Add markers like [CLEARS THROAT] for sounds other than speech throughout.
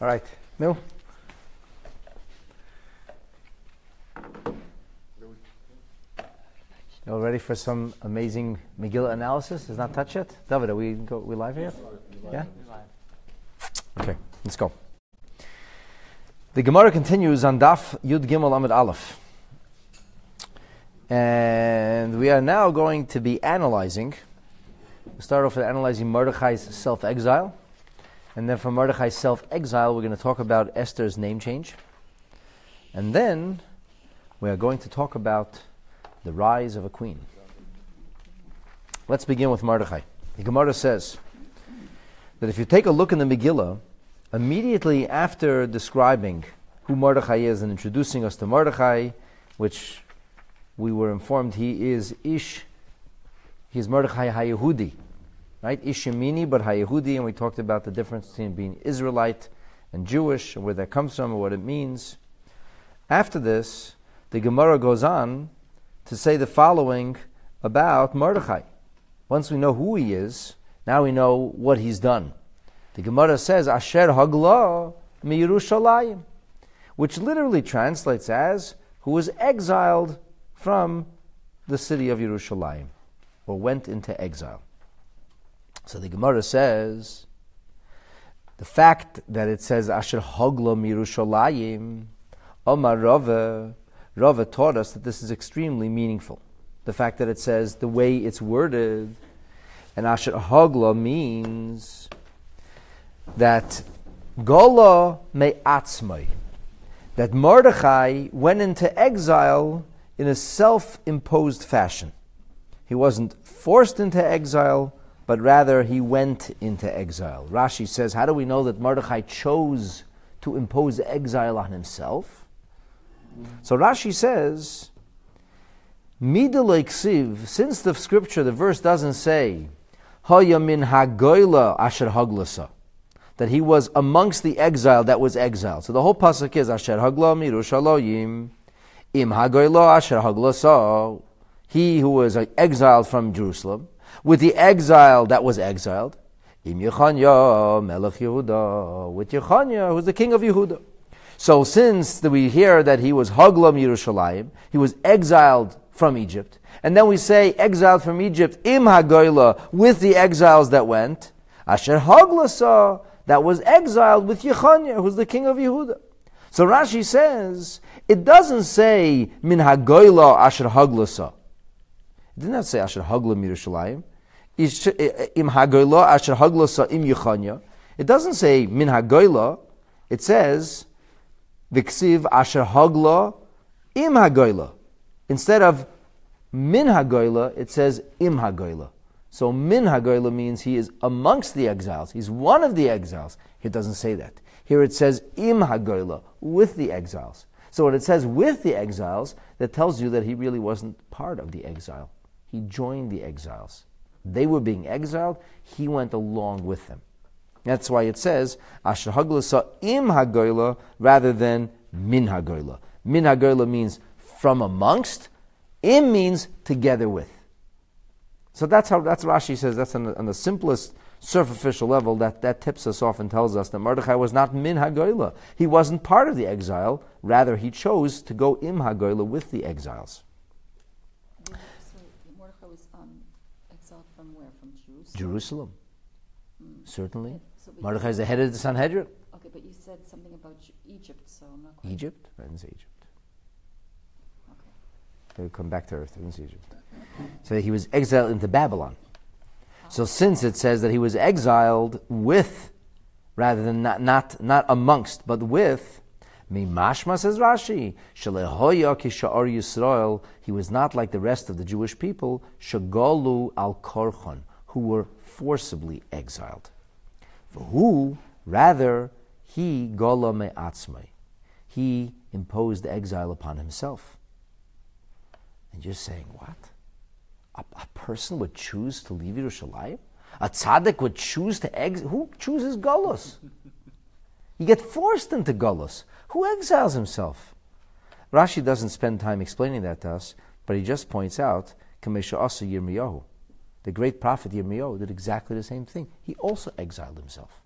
All right, Mil. You all ready for some amazing Megillah analysis? Is not touched yet? David, are we go, we live yet? Yeah. Okay, let's go. The Gemara continues on Daf Yud Gimel Amid Aleph. And we are now going to be analyzing. We'll start off with analyzing Mordechai's self exile. And then from Mordechai's self exile, we're going to talk about Esther's name change. And then we are going to talk about the rise of a queen. Let's begin with Mordechai. The Gemara says that if you take a look in the Megillah, immediately after describing who Mordechai is and introducing us to Mordechai, which we were informed he is Ish, he's Mordechai HaYehudi, right? Ish Yemini, but HaYehudi, and we talked about the difference between being Israelite and Jewish, and where that comes from and what it means. After this, the Gemara goes on to say the following about Mordechai. Once we know who he is, now we know what he's done. The Gemara says, Asher Hagla Yerushalayim, which literally translates as, who was exiled from the city of Yerushalayim, or went into exile. So the Gemara says, the fact that it says Asher Hagla Yerushalayim, Omar Rava, Rava taught us that this is extremely meaningful. The fact that it says the way it's worded, and Asher Hagla means that Gola me'atzmai, that Mordechai went into exile in a self-imposed fashion. He wasn't forced into exile, but rather he went into exile. Rashi says, how do we know that Mordechai chose to impose exile on himself? So Rashi says, Midaleksiv, since the scripture, the verse doesn't say, Haya min hagoila asher haglasa, that he was amongst the exile that was exiled. So the whole pasuk is asher hagla im hagoila asher he who was exiled from Jerusalem, with the exile that was exiled, im Yechanya melech Yehuda, with Yechanya who's the king of Yehuda. So since we hear that he was Haglam Yerushalayim, he was exiled from Egypt, and then we say exiled from Egypt im Hagoyla with the exiles that went, Asher Haglasa that was exiled with Yechanya, who's the king of Yehuda. So Rashi says it doesn't say min Hagoyla Asher Haglasa. It did not say Asher Haglam Yerushalayim. Eh, eh, Im Hagoyla Asher Haglasa im Yechanya. It doesn't say min Hagoyla. It says Viksiv asher hagla im hagoyla. Instead of min hagoyla, it says im hagoyla. So min hagoyla means he is amongst the exiles. He's one of the exiles. It doesn't say that. Here it says im hagoyla, with the exiles. So when it says with the exiles, that tells you that he really wasn't part of the exile. He joined the exiles. They were being exiled. He went along with them. That's why it says Asher Haglasa im Hagoyla rather than min Hagoyla. Min Hagoyla means from amongst. Im means together with. So that's how that's Rashi says. That's on the, on the simplest superficial level that, that tips us off and tells us that Mordechai was not min Hagoyla. He wasn't part of the exile. Rather, he chose to go im Hagoyla with the exiles. So Mordechai was um, exiled from where? From Jerusalem. Jerusalem, certainly. So Mordechai is the head of the Sanhedrin. Okay, but you said something about Egypt, so I'm not quite. Egypt? I didn't say Egypt. Okay. They come back to earth. I didn't say Egypt. So he was exiled into Babylon. Ah. So since it says that he was exiled with, rather than not, not, not amongst, but with, Mimashma says Rashi, Shalehoya kisha'ar Yisrael, he was not like the rest of the Jewish people, Shagolu al Korchon, who were forcibly exiled. For who, rather, he gola me'atzmai. He imposed exile upon himself. And you're saying, what? A, a person would choose to leave Yerushalayim? A tzaddik would choose to exile? Who chooses Golos? You get forced into Golos. Who exiles himself? Rashi doesn't spend time explaining that to us, but he just points out, Kamesha Asa Yirmiyahu. The great prophet Yirmiyahu did exactly the same thing. He also exiled himself.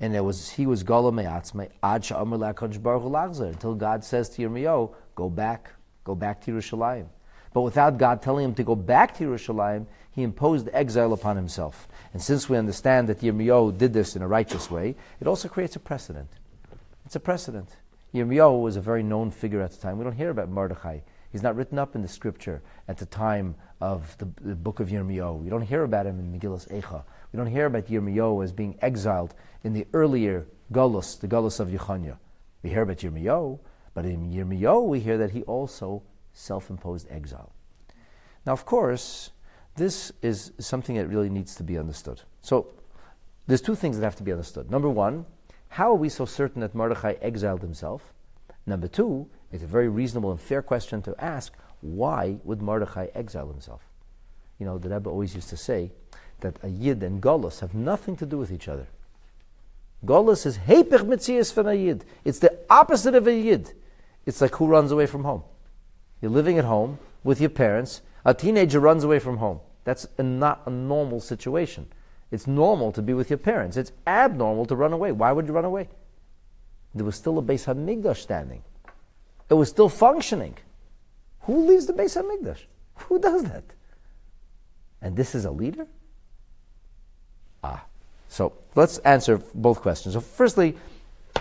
And it was he was Gola Me'atzmei Ad Sha'amr LaKadosh Baruch Hu Lachzer until God says to Yirmiyahu, go back, go back to Yerushalayim. But without God telling him to go back to Yerushalayim, he imposed exile upon himself. And since we understand that Yirmiyahu did this in a righteous way, it also creates a precedent. It's a precedent. Yirmiyahu was a very known figure at the time. We don't hear about Mordechai. He's not written up in the scripture at the time of the, the book of Yirmiyahu. We don't hear about him in Megillas Eicha. We don't hear about Yirmiyahu as being exiled in the earlier Gullus, the Gullus of Yechanya. We hear about Yirmiyahu, but in Yirmiyahu we hear that he also self-imposed exile. Now, of course, this is something that really needs to be understood. So, there's two things that have to be understood. Number one, how are we so certain that Mordechai exiled himself? Number two, it's a very reasonable and fair question to ask why would Mordechai exile himself? You know, the Rebbe always used to say that a Yid and Golos have nothing to do with each other. Golos is Hepech Mitzias from a Yid. It's the opposite of a Yid. It's like who runs away from home. You're living at home with your parents. A teenager runs away from home. That's a, not a normal situation. It's normal to be with your parents. It's abnormal to run away. Why would you run away? There was still a Beis Hamikdash standing. It was still functioning. Who leaves the base of Hamikdash? Who does that? And this is a leader? Ah. So let's answer both questions. So, firstly,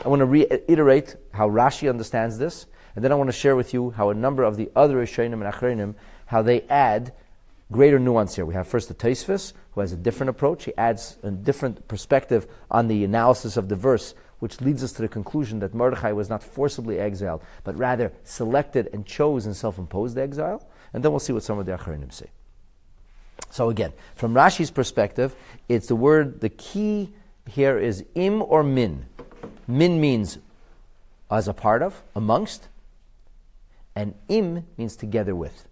I want to reiterate how Rashi understands this, and then I want to share with you how a number of the other Rishonim and Achronim, how they add greater nuance here. We have first the Taisvis, who has a different approach. He adds a different perspective on the analysis of the verse, which leads us to the conclusion that Mordechai was not forcibly exiled, but rather selected and chose and self-imposed exile. And then we'll see what some of the Achronim say. So again, from Rashi's perspective, it's the word, the key here is im or min. Min means as a part of, amongst, and im means together with,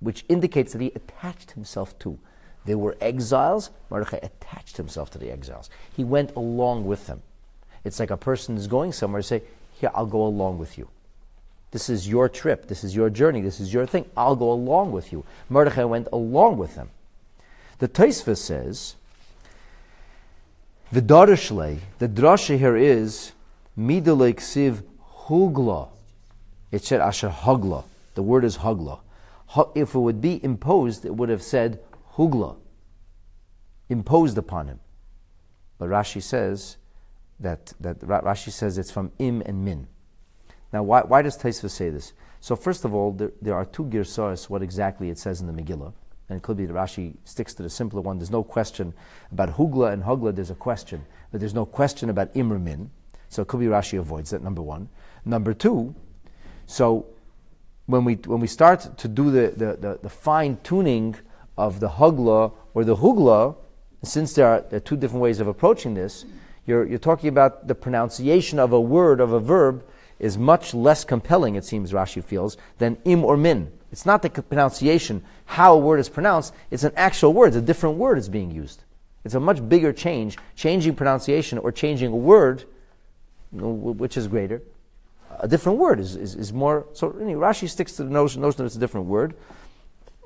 which indicates that he attached himself to. They were exiles. Mordechai attached himself to the exiles. He went along with them. It's like a person is going somewhere, say, Here, I'll go along with you. This is your trip. This is your journey. This is your thing. I'll go along with you. Mordechai went along with them. The Taisva says, V'darishle, the drasha here is, Midale ksiv hugla. It said asher Hugla. The word is Hugla. If it would be imposed, it would have said hugla. Imposed upon him. But Rashi says that, that Rashi says it's from im and min. Now, why, why does Taisva say this? So, first of all, there, there are two girsas, what exactly it says in the Megillah. And it could be that Rashi sticks to the simpler one. There's no question about Hugla and Hugla, there's a question. But there's no question about Imramin. So it could be Rashi avoids that, number one. Number two, so when we, when we start to do the, the, the, the fine tuning of the Hugla or the Hugla, since there are, there are two different ways of approaching this, you're, you're talking about the pronunciation of a word, of a verb, is much less compelling, it seems Rashi feels, than im or min. It's not the pronunciation, how a word is pronounced, it's an actual word, it's a different word is being used. It's a much bigger change, changing pronunciation or changing a word, which is greater. A different word is, is, is more. So Rashi sticks to the notion, notion that it's a different word.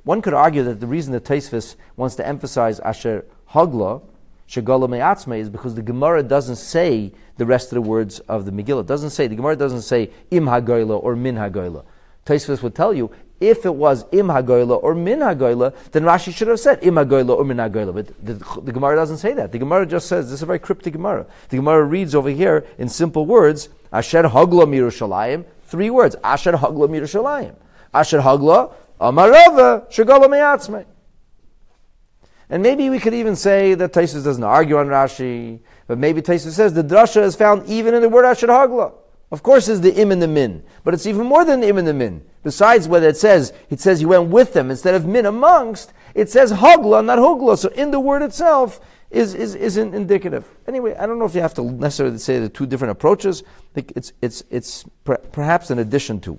One could argue that the reason that Taisvis wants to emphasize Asher Hagla, Shagala Me'atzme, is because the Gemara doesn't say the rest of the words of the Megillah. It doesn't say, the Gemara doesn't say Im HaGoyla or Min HaGoyla. Taisvis would tell you if it was im hagoyla or min hagoyla, then Rashi should have said im hagoyla or min hagoyla. But the, the, Gemara doesn't say that. The Gemara just says this is a very cryptic Gemara. The Gemara reads over here in simple words: Asher hagla mirushalayim. Three words: Asher hagla mirushalayim. Asher hagla amarava shagala meyatzme. And maybe we could even say that Taisus doesn't argue on Rashi, but maybe Taisus says the drasha is found even in the word Asher hagla. Of course, is the im and the min, but it's even more than the im and the min. Besides what it says, it says he went with them instead of min amongst. It says hagla, not hugla. So in the word itself is, is isn't indicative. Anyway, I don't know if you have to necessarily say the two different approaches. It's it's it's per, perhaps an addition to.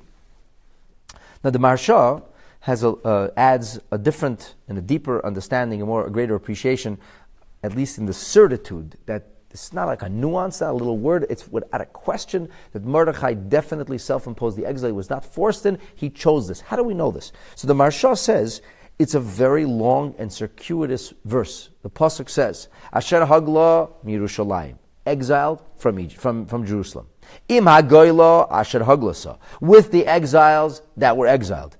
Now the Maharsha has a, uh, adds a different and a deeper understanding, a more a greater appreciation, at least in the certitude that it's not like a nuance, not a little word. It's without a question that Mordechai definitely self-imposed the exile. He was not forced in. He chose this. How do we know this? So the Maharsha says it's a very long and circuitous verse. The pasuk says, "Asher hagla mirushalayim." exiled from Egypt, from, from Jerusalem. Im hagoyla asher haglasa, with the exiles that were exiled.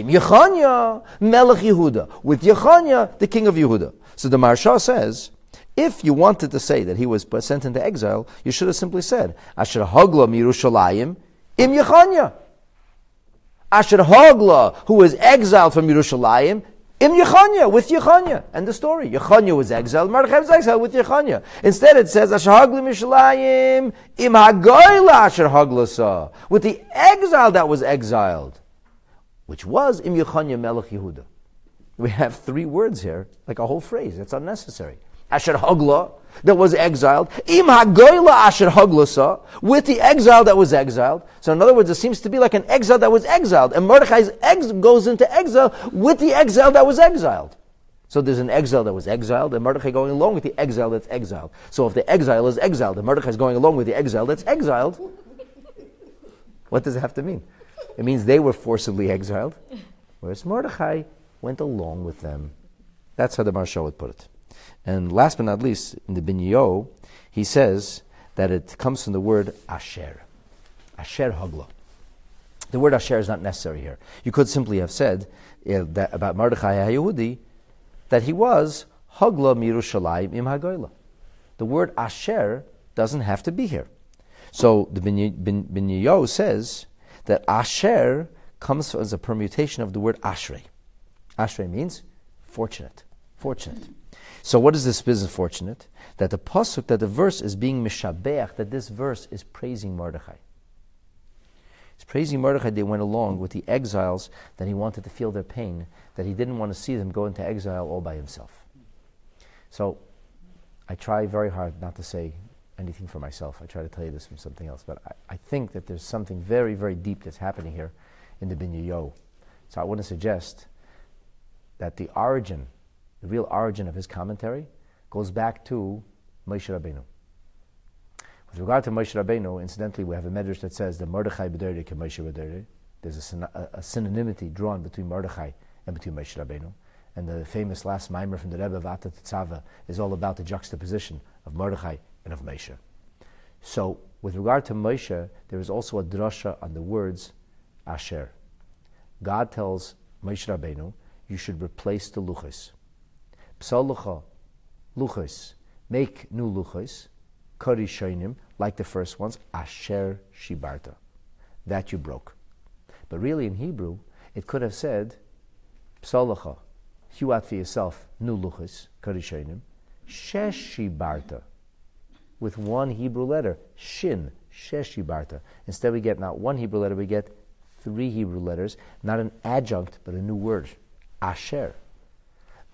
Im Yechanya melech Yehuda, with Yechanya, the king of Yehuda. So the Maharsha says, if you wanted to say that he was sent into exile, you should have simply said, Asher hagla mirushalayim im Yechanya. Asher hagla, who was exiled from Yerushalayim, Im Yechanya, with Yechanya. And the story. Yechanya was exiled, Mordechai was exiled with Yechanya. Instead it says, Asher Hagla Mishalayim, Im Hagoyla Asher Haglasa. With the exile that was exiled. Which was Im Yechanya Melech Yehuda. We have three words here, like a whole phrase. It's unnecessary. Asher Hagla, that was exiled. Im hagoyla asher haglasa, with the exile that was exiled. So in other words, it seems to be like an exile that was exiled. And Mordechai's ex goes into exile with the exile that was exiled. So there's an exile that was exiled, and Mordechai going along with the exile that's exiled. So if the exile is exiled, and Mordechai is going along with the exile that's exiled, what does it have to mean? It means they were forcibly exiled, whereas Mordechai went along with them. That's how the Maharsha would put it. And last but not least, in the Binyo, he says that it comes from the word asher. Asher hagla. The word asher is not necessary here. You could simply have said uh, that about Mordechai HaYehudi that he was hagla mirushalayim im hagoyla. The word asher doesn't have to be here. So the Binyo says that asher comes as a permutation of the word ashrei. Ashrei means fortunate, fortunate. So what is this business fortunate? That the pasuk, that the verse is being mishabeach, that this verse is praising Mordechai. It's praising Mordechai. They went along with the exiles that he wanted to feel their pain, that he didn't want to see them go into exile all by himself. So I try very hard not to say anything for myself. I try to tell you this from something else, but I, I think that there's something very, very deep that's happening here in the Binyayo. So I want to suggest that the origin the real origin of his commentary goes back to Moshe Rabbeinu. With regard to Moshe Rabbeinu, incidentally, we have a medrash that says the Mordechai b'derdi ke Moshe b'derdi. There's a, a, a, synonymity drawn between Mordechai and between Moshe Rabbeinu. And the famous last mimer from the Rebbe of Vata Tetzava is all about the juxtaposition of Mordechai and of Moshe. So, with regard to Moshe, there is also a drasha on the words Asher. God tells Moshe Rabbeinu, you should replace the luchas. Psalucha, luchos, make new luchos, kari shainim, like the first ones, asher shibarta, that you broke. But really in Hebrew, it could have said, psalucha, hew out for yourself new luchos, kari shainim, shesh shibarta, with one Hebrew letter, shin, sheshibarta. Instead we get not one Hebrew letter, we get three Hebrew letters, not an adjunct, but a new word, asher.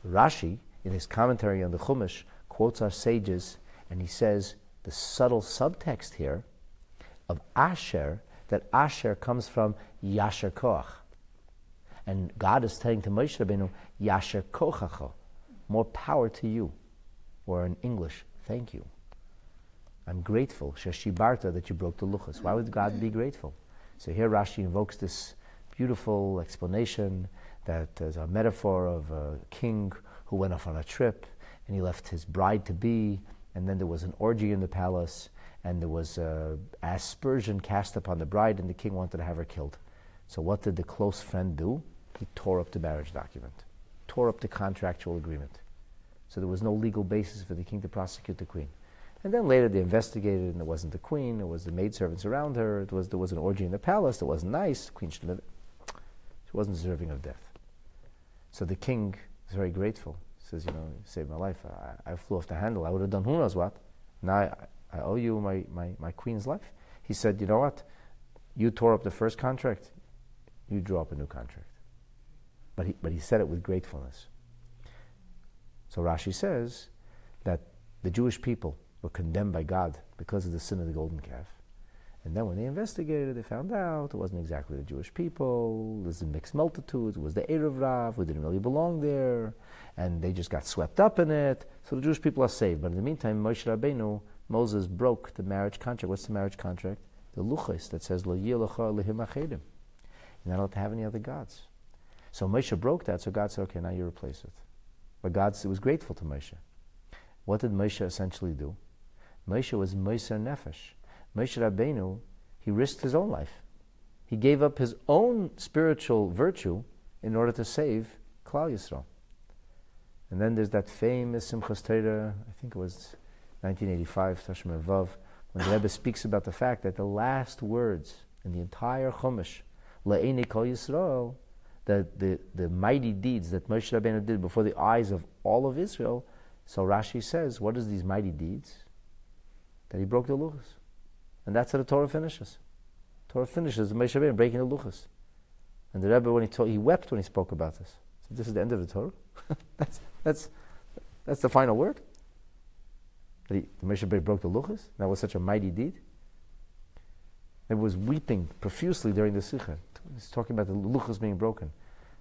Rashi in his commentary on the Chumash, quotes our sages, and he says the subtle subtext here of Asher, that Asher comes from Yasher Koach. And God is saying to Moshe Rabbeinu, Yasher Kochacho, more power to you. Or in English, thank you. I'm grateful, Sheshibarta, that you broke the luchas. Why would God be grateful? So here Rashi invokes this beautiful explanation that is a metaphor of a king who went off on a trip and he left his bride to be, and then there was an orgy in the palace, and there was uh, aspersion cast upon the bride, and the king wanted to have her killed. So, what did the close friend do? He tore up the marriage document, tore up the contractual agreement. So, there was no legal basis for the king to prosecute the queen. And then later they investigated, and it wasn't the queen, it was the maidservants around her, it was, there was an orgy in the palace, it wasn't nice, the queen shouldn't have, she wasn't deserving of death. So the king He's very grateful. He says, you know, you saved my life. I, I flew off the handle. I would have done who knows what. Now I, I owe you my, my, my queen's life. He said, you know what? You tore up the first contract. You draw up a new contract. But he, but he said it with gratefulness. So Rashi says that the Jewish people were condemned by God because of the sin of the golden calf. And then when they investigated, they found out it wasn't exactly the Jewish people. It was a mixed multitude. It was the Erev Rav who didn't really belong there. And they just got swept up in it. So the Jewish people are saved. But in the meantime, Moshe Rabbeinu, Moses broke the marriage contract. What's the marriage contract? The luchas that says, Lo. You're not allowed to have any other gods. So Moshe broke that, so God said, okay, now you replace it. But God was grateful to Moshe. What did Moshe essentially do? Moshe was Moser Nefesh. Moshe Rabbeinu, he risked his own life. He gave up his own spiritual virtue in order to save Klal Yisrael. And then there's that famous Simchas Torah, I think it was 1985, Tashma Vav, when the Rebbe speaks about the fact that the last words in the entire Chumash, La'ene Kol Yisrael, the, the, the mighty deeds that Moshe Rabbeinu did before the eyes of all of Israel. So Rashi says, what is these mighty deeds? That he broke the luchas. And that's how the Torah finishes. The Torah finishes the Moshe breaking the luchas. And the Rebbe, when he, told, he wept when he spoke about this. So this is the end of the Torah? [LAUGHS] that's, that's, that's the final word? That he, the Moshe broke the luchas? That was such a mighty deed? It was weeping profusely during the Sikha. He's talking about the luchas being broken.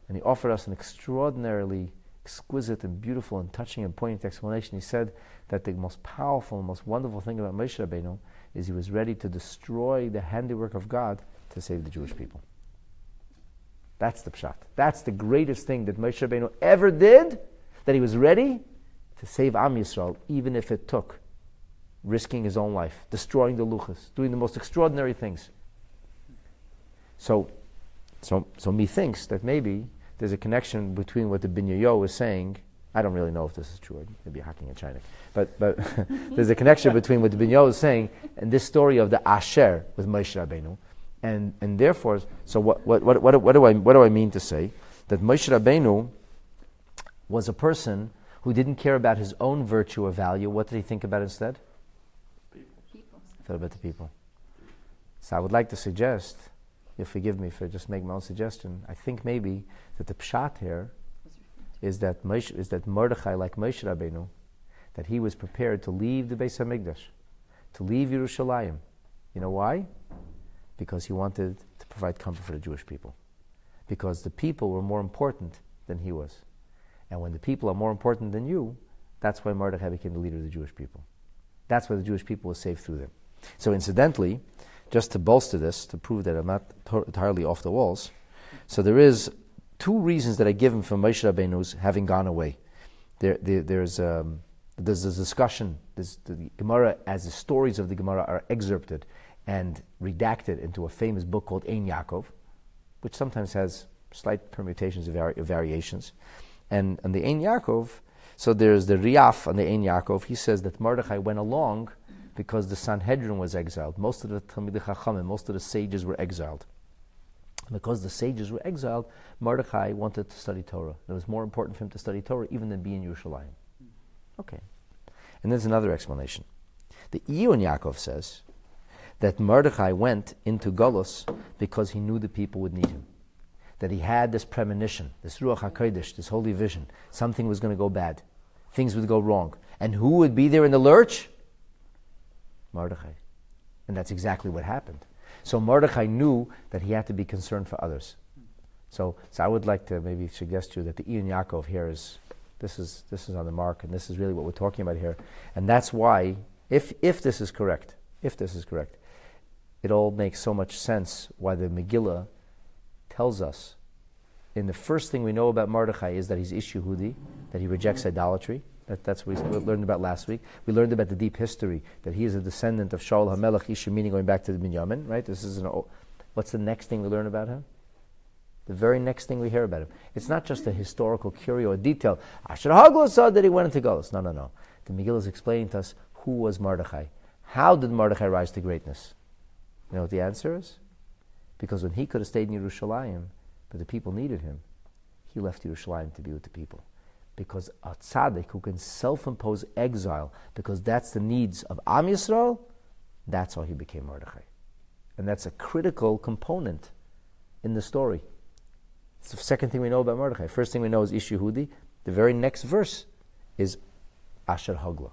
And he offered us an extraordinarily exquisite and beautiful and touching and poignant explanation. He said that the most powerful and most wonderful thing about Moshe Rabbeinu is he was ready to destroy the handiwork of God to save the Jewish people. That's the pshat. That's the greatest thing that Moshe Rabbeinu ever did, that he was ready to save Am Yisrael, even if it took risking his own life, destroying the luchas, doing the most extraordinary things. So so, so methinks that maybe there's a connection between what the Binyayo was saying. I don't really know if this is true. Maybe hacking in China. But, but [LAUGHS] there's a connection between what the Binyayo is saying and this story of the Asher with Moshe Rabbeinu. And, and therefore, so what, what, what, what, what, do I, what do I mean to say? That Moshe Rabbeinu was a person who didn't care about his own virtue or value. What did he think about instead? People. Thought about the people. So I would like to suggest you'll forgive me for just making my own suggestion. I think maybe that the pshat here is that is that Mordechai, like Moshe Rabbeinu, that he was prepared to leave the Beis Hamikdash, to leave Yerushalayim. You know why? Because he wanted to provide comfort for the Jewish people. Because the people were more important than he was. And when the people are more important than you, that's why Mordechai became the leader of the Jewish people. That's why the Jewish people were saved through them. So incidentally, just to bolster this, to prove that I'm not entirely off the walls. So there is two reasons that I give him for Moshe Rabbeinu's having gone away. There, there there's, um, there's a discussion. There's the Gemara, as the stories of the Gemara are excerpted and redacted into a famous book called Ein Yaakov, which sometimes has slight permutations of, vari- variations. And, and the Ein Yaakov, so there's the Riaf on the Ein Yaakov. He says that Mordechai went along because the Sanhedrin was exiled. Most of the Talmidei Chachamim, most of the sages were exiled. Because the sages were exiled, Mordechai wanted to study Torah. It was more important for him to study Torah even than be in Yerushalayim. Okay. And there's another explanation. The Iyun Yaakov says that Mordechai went into Golos because he knew the people would need him. That he had this premonition, this Ruach HaKodesh, this holy vision. Something was going to go bad. Things would go wrong. And who would be there in the lurch? Mordechai. And that's exactly what happened. So Mordechai knew that he had to be concerned for others. So, so I would like to maybe suggest to you that the Iyun Yaakov here is this is this is on the mark, and this is really what we're talking about here. And that's why, if if this is correct, if this is correct, it all makes so much sense why the Megillah tells us in the first thing we know about Mordechai is that he's Ish that he rejects idolatry. That, that's what we learned about last week. We learned about the deep history that he is a descendant of Shaul HaMelech Isha, meaning going back to the Binyamin, right? This is an old, what's the next thing we learn about him? The very next thing we hear about him. It's not just a historical curio, a detail. Asher Hagla saw that he went into Golos. No, no, no. The Megillah is explaining to us who was Mordechai. How did Mordechai rise to greatness? You know what the answer is? Because when he could have stayed in Yerushalayim, but the people needed him, he left Yerushalayim to be with the people because a tzaddik who can self-impose exile because that's the needs of Am Yisrael, that's how he became Mordechai. And that's a critical component in the story. It's the second thing we know about Mordechai. First thing we know is Ish Yehudi. The very next verse is Asher Hagla.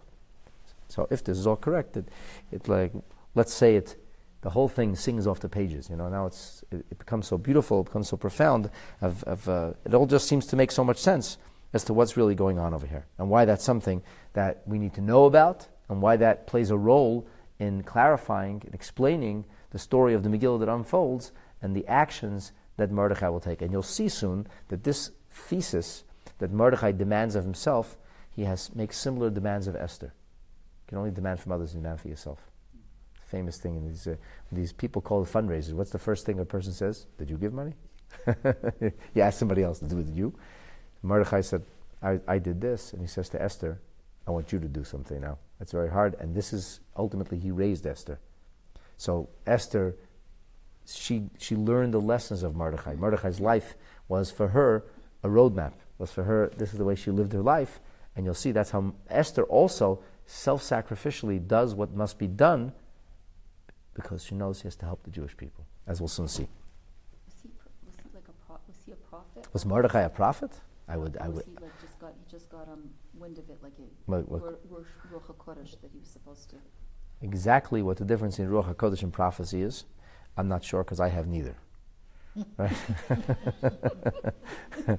So if this is all correct, it, it like let's say it, the whole thing sings off the pages. You know, now it's it, it becomes so beautiful, it becomes so profound. Of, of uh, it all just seems to make so much sense as to what's really going on over here and why that's something that we need to know about and why that plays a role in clarifying and explaining the story of the Megillah that unfolds and the actions that Mordechai will take. And you'll see soon that this thesis that Mordechai demands of himself, he has makes similar demands of Esther. You can only demand from others and demand for yourself. Famous thing in these, uh, these people called fundraisers. What's the first thing a person says? Did you give money? [LAUGHS] you ask somebody else to do it, you? Mordechai said, I, I did this. And he says to Esther, I want you to do something now. That's very hard. And this is ultimately, he raised Esther. So Esther, she, she learned the lessons of Mordechai. Mordechai's life was for her a roadmap, was for her, this is the way she lived her life. And you'll see that's how Esther also self sacrificially does what must be done because she knows she has to help the Jewish people, as we'll soon see. Was he, was he like a pro- was he a prophet? Was Mordechai a prophet? I would, I would. he like just got he just got um wind of it like it What- what- Ru- Ruach HaKodesh that he was supposed to. exactly what the difference in Ruach HaKodesh and prophecy is, I'm not sure because I have neither. Right? [LAUGHS]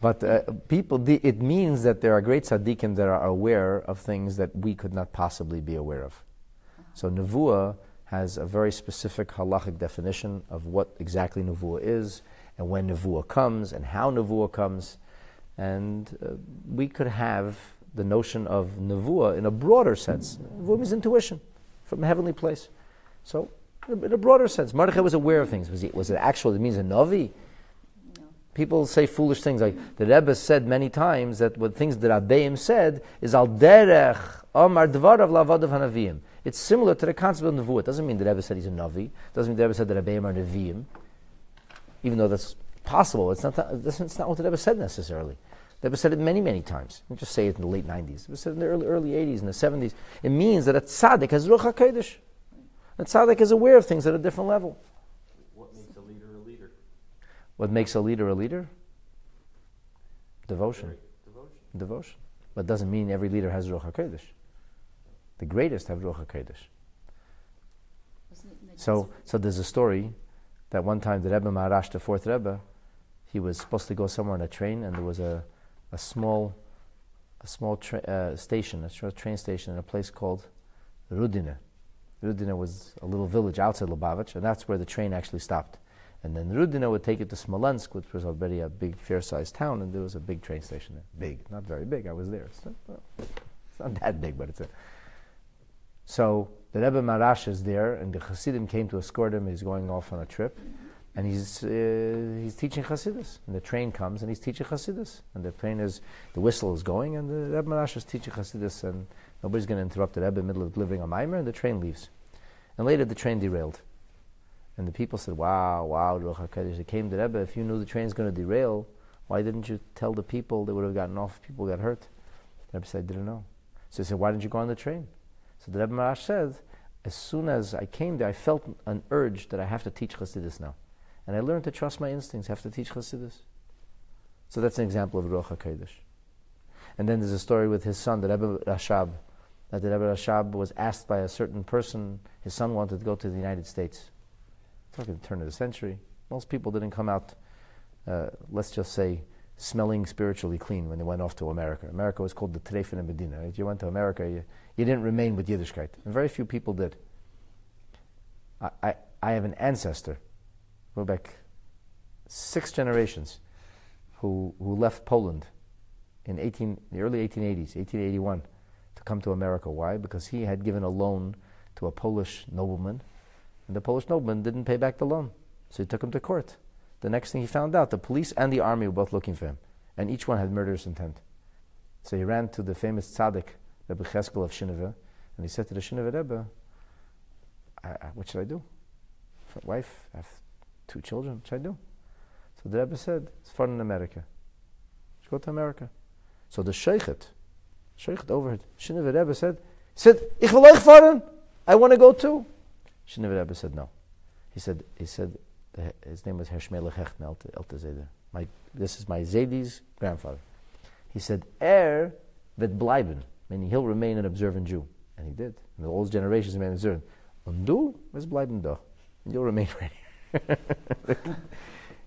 but uh, people, the, it means that there are great tzaddikim that are aware of things that we could not possibly be aware of. So Nevuah has a very specific halachic definition of what exactly Nevuah is, and when Nevuah comes, and how Nevuah comes. And uh, we could have the notion of Nevuah in a broader sense. Nevuah means intuition from a heavenly place. So, in a- broader sense, Mordechai was aware of things. Was, he, was it actual? It means a Navi? People say foolish things like the Rebbe said many times that what things that Rabbeim said is al derech omar dvarav lavadav hanavim. It's similar to the concept of nevuah. It doesn't mean the Rebbe said he's a navi. It doesn't mean the Rebbe said that Rabbeim are neviim. Even though that's possible, it's not, that, that's it's not what the Rebbe said necessarily. The Rebbe said it many, many times. Don't just say it in the late 90s. The Rebbe said in the early, early 80s, and the 70s. It means that a tzaddik has ruach HaKodesh. A tzaddik is aware of things at a different level. What makes a leader a leader? What makes a leader a leader? Devotion. Devotion. Devotion. But it doesn't mean every leader has Ruach HaKodesh. The greatest have Ruach HaKodesh. Wasn't it in the So, so there's a story that one time the Rebbe Maharash, the fourth Rebbe, he was supposed to go somewhere on a train, and there was a, a small, a small tra- uh, station, a short train station in a place called Rudine. Rudine was a little village outside Lubavitch, and that's where the train actually stopped. And then Rudine would take it to Smolensk, which was already a big, fair-sized town, and there was a big train station there. Big, not very big. I was there. Not, well, it's not that big, but it's a. So the Rebbe Marash is there, and the Hasidim came to escort him. He's going off on a trip, and he's uh, he's teaching Hasidus. And the train comes, and he's teaching Hasidus. And the train is the whistle is going, and the Rebbe Marash is teaching Hasidus, and nobody's going to interrupt the Rebbe in the middle of delivering a mimer, and the train leaves. And later the train derailed, and the people said, "Wow, wow, Ruach Hakodesh." It came to the Rebbe. If you knew the train's going to derail, why didn't you tell the people? They would have gotten off. People got hurt. The Rebbe said, "I didn't know." So he said, "Why didn't you go on the train?" So the Rebbe Marash said, as soon as I came there, I felt an urge that I have to teach Chassidus now. And I learned to trust my instincts, I have to teach Chassidus. So that's an example of Ruach HaKodesh. And then there's a story with his son, the Rebbe Rashab, that the Rebbe Rashab was asked by a certain person, his son wanted to go to the United States. Talking the turn of the century. Most people didn't come out, uh, let's just say, smelling spiritually clean when they went off to America. America was called the Treffen Medina. If you went to America, you, you didn't remain with Yiddishkeit. And very few people did. I, I, I have an ancestor, go back six generations, who, who left Poland in 18, the early 1880s, 1881, to come to America. Why? Because he had given a loan to a Polish nobleman, and the Polish nobleman didn't pay back the loan. So he took him to court. The next thing he found out, the police and the army were both looking for him, and each one had murderous intent. So he ran to the famous tzaddik, Rebbe Cheskel of Shineveh, and he said to the Shineveh Rebbe, I, I, what should I do? A wife, I have two children, what should I do? So the Rebbe said, it's fun in America. Should go to America. So the Sheikhet, Sheikhet overheard, Shineveh Rebbe said, said, Ich will euch fahren, I want to go too. Shineveh Rebbe said no. He said, he said, the- his name was Hershmelech Hechtmel Eltezeder. My, this is my Zedi's grandfather. He said, Er wird bleiben, meaning he'll remain an observant Jew. And he did. And all his generations remained observant. Und du wirst bleiben da. And you'll remain [LAUGHS] here.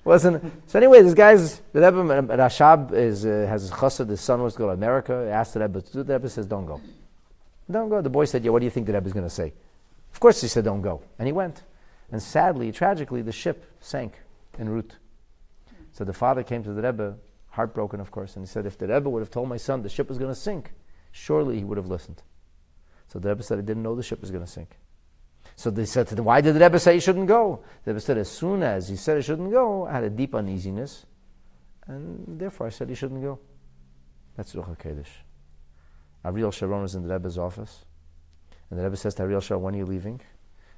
Wasn't so anyway. This guy's the Rebbe Rashab is uh, has his chassid. His son wants to go to America. He asked the Rebbe to do. The Rebbe says, "Don't go, don't go." The boy said, "Yeah, what do you think the Rebbe is going to say?" Of course, he said, "Don't go," and he went. And sadly, tragically, the ship sank en route. So the father came to the Rebbe, heartbroken, of course, and he said, "If the Rebbe would have told my son the ship was going to sink, surely he would have listened. So the Rebbe said, I didn't know the ship was going to sink. So they said to the, why did the Rebbe say he shouldn't go? The Rebbe said, as soon as he said he shouldn't go, I had a deep uneasiness, and therefore I said he shouldn't go. That's Ruach HaKodesh. Ariel Sharon was in the Rebbe's office, and the Rebbe says to Ariel Sharon, when are you leaving?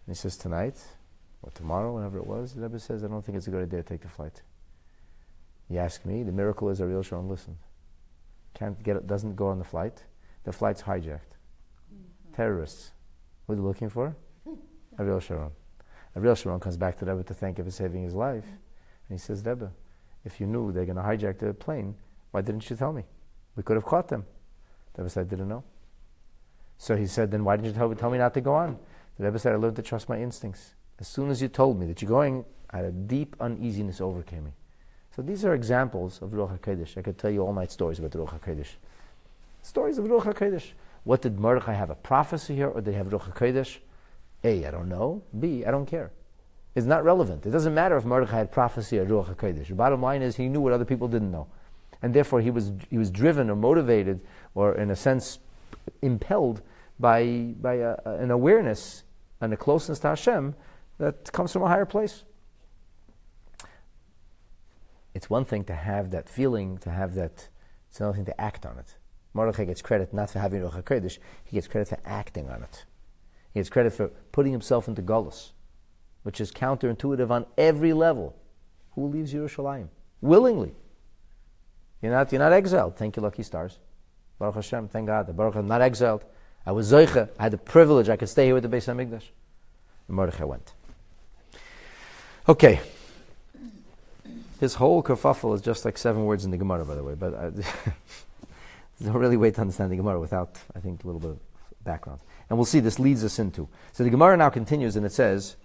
And he says, tonight, or tomorrow, whenever it was. The Rebbe says, I don't think it's a good idea to take the flight. You ask me, the miracle is Ariel Sharon listened. Can't get it, doesn't go on the flight. The flight's hijacked. Mm-hmm. Terrorists. What are they looking for? [LAUGHS] Ariel Sharon. Ariel Sharon comes back to Rebbe to thank him for saving his life. And he says, Rebbe, if you knew they're going to hijack the plane, why didn't you tell me? We could have caught them. The Rebbe said, I didn't know. So he said, then why didn't you tell me, tell me not to go on? The Rebbe said, I learned to trust my instincts. As soon as you told me that you're going, I had a deep uneasiness overcame me. So these are examples of Ruach HaKodesh. I could tell you all night stories about Ruach HaKodesh. Stories of Ruach HaKodesh. What did Mordechai have a prophecy here, or did he have Ruach HaKodesh? A, I don't know. B, I don't care. It's not relevant. It doesn't matter if Mordechai had prophecy or Ruach HaKodesh. The bottom line is he knew what other people didn't know. And therefore he was, he was driven or motivated, or in a sense, impelled by, by a, an awareness and a closeness to Hashem that comes from a higher place. It's one thing to have that feeling, to have that, it's another thing to act on it. Mordechai gets credit not for having Ruach HaKodesh, he gets credit for acting on it. He gets credit for putting himself into Golos, which is counterintuitive on every level. Who leaves Yerushalayim? Willingly. You're not, you're not exiled. Thank you, lucky stars. Baruch Hashem, thank God. Baruch I'm not exiled. I was Zoicha. I had the privilege. I could stay here with the Beis HaMikdash. And Mordechai went. Okay. His whole kerfuffle is just like seven words in the Gemara, by the way. But I, uh, [LAUGHS] there's no really way to understand the Gemara without, I think, a little bit of background. And we'll see this leads us into. So the Gemara now continues and it says,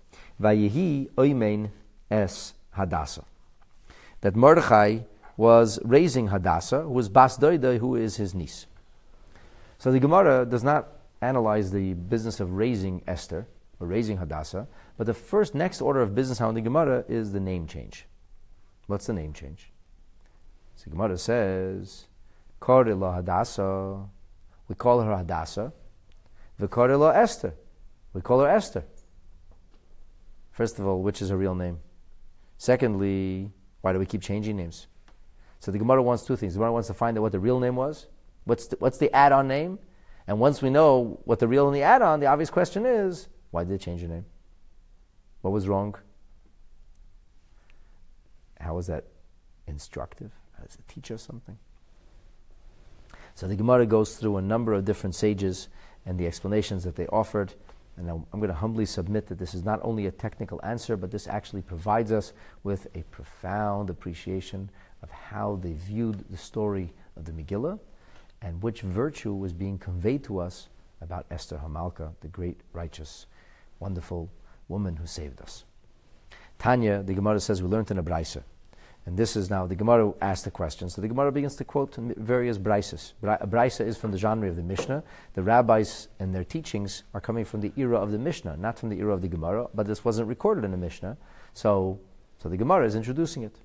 Vayihi oimein es Hadassah. That Mordechai was raising Hadassah, who was Bas who is his niece. So the Gemara does not analyze the business of raising Esther, or raising Hadassah, but the first next order of business how in the Gemara is the name change. What's the name change? So Gemara says, Korila Hadassah. We call her Hadassah. V'korila Esther. We call her Esther. First of all, which is her real name? Secondly, why do we keep changing names? So the Gemara wants two things. The Gemara wants to find out what the real name was. What's the, what's the add-on name? And once we know what the real and the add-on, the obvious question is, why did they change the name? What was wrong? How was that instructive? How does it teach us something? So the Gemara goes through a number of different sages and the explanations that they offered. And I'm going to humbly submit that this is not only a technical answer, but this actually provides us with a profound appreciation of how they viewed the story of the Megillah and which virtue was being conveyed to us about Esther Hamalka, the great, righteous, wonderful woman who saved us. Tanya, the Gemara says, we learned in a Braisa. And this is now, the Gemara asked the question. So the Gemara begins to quote various Braises. A Braisa is from the genre of the Mishnah. The rabbis and their teachings are coming from the era of the Mishnah, not from the era of the Gemara, but this wasn't recorded in the Mishnah. So, so the Gemara is introducing it.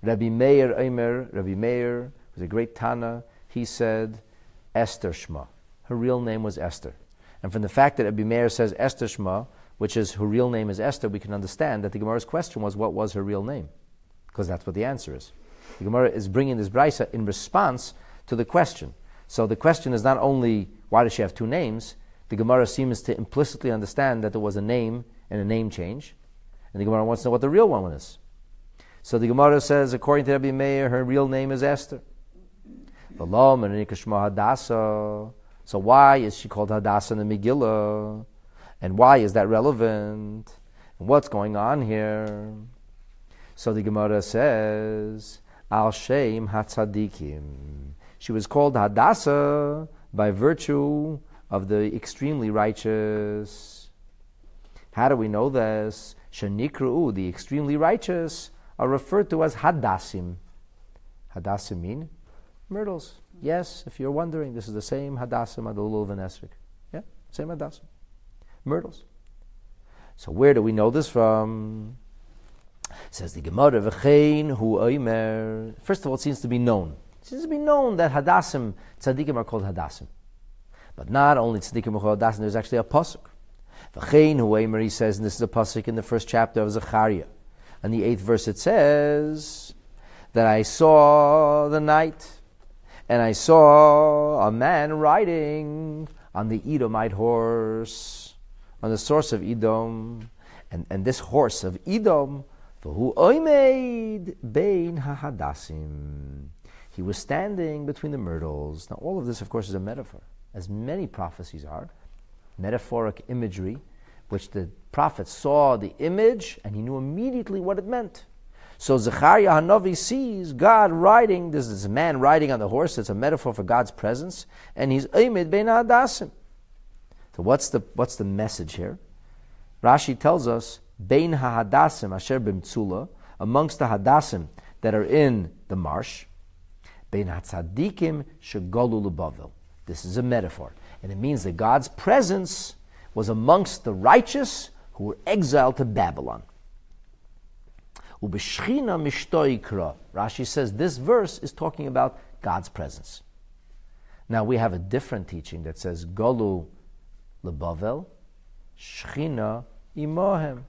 Rabbi Meir Eimer, Rabbi Meir was a great Tana. He said, Esther Shma. Her real name was Esther. And from the fact that Rabbi Meir says Esther Shma, which is her real name is Esther, we can understand that the Gemara's question was, what was her real name? Because that's what the answer is. The Gemara is bringing this brisa in response to the question. So the question is not only why does she have two names, the Gemara seems to implicitly understand that there was a name and a name change. And the Gemara wants to know what the real one is. So the Gemara says, according to Rabbi Meir, her real name is Esther. So why is she called Hadassah in the Megillah? And why is that relevant? And what's going on here? So the Gemara says, Al Shem Hatzadikim. She was called Hadassah by virtue of the extremely righteous. How do we know this? Shanikru, the extremely righteous, are referred to as hadassim. Hadassim mean myrtles. Yes, if you're wondering, this is the same hadassim of the. Yeah, same hadassim. Myrtles. So where do we know this from? Says the Gemara, V'chein hu oimer. First of all, it seems to be known. It seems to be known that hadassim, tzaddikim are called hadassim. But not only tzaddikim b'chol hadasim, there's actually a pasuk. V'chein huemer, he says, and this is a pasuk in the first chapter of Zechariah. And the eighth verse it says that I saw the night, and I saw a man riding on the Edomite horse, on the source of Edom, and, and this horse of Edom, for who oimed bein hahadasim. He was standing between the myrtles. Now, all of this, of course, is a metaphor, as many prophecies are, metaphoric imagery, which the prophet saw the image and he knew immediately what it meant. So Zechariah Hanavi sees God riding, this is a man riding on the horse, it's a metaphor for God's presence, and he's Oimid bein hahadasim. So what's the, what's the message here? Rashi tells us, Bein hahadasim asher b'mtzula, amongst the hadasim that are in the marsh, Bein hatzadikim shegolu lebavel. This is a metaphor. And it means that God's presence was amongst the righteous who were exiled to Babylon. Ubeshchina mishtoikra. Rashi says this verse is talking about God's presence. Now we have a different teaching that says Golu lebavel, Shchina imahem.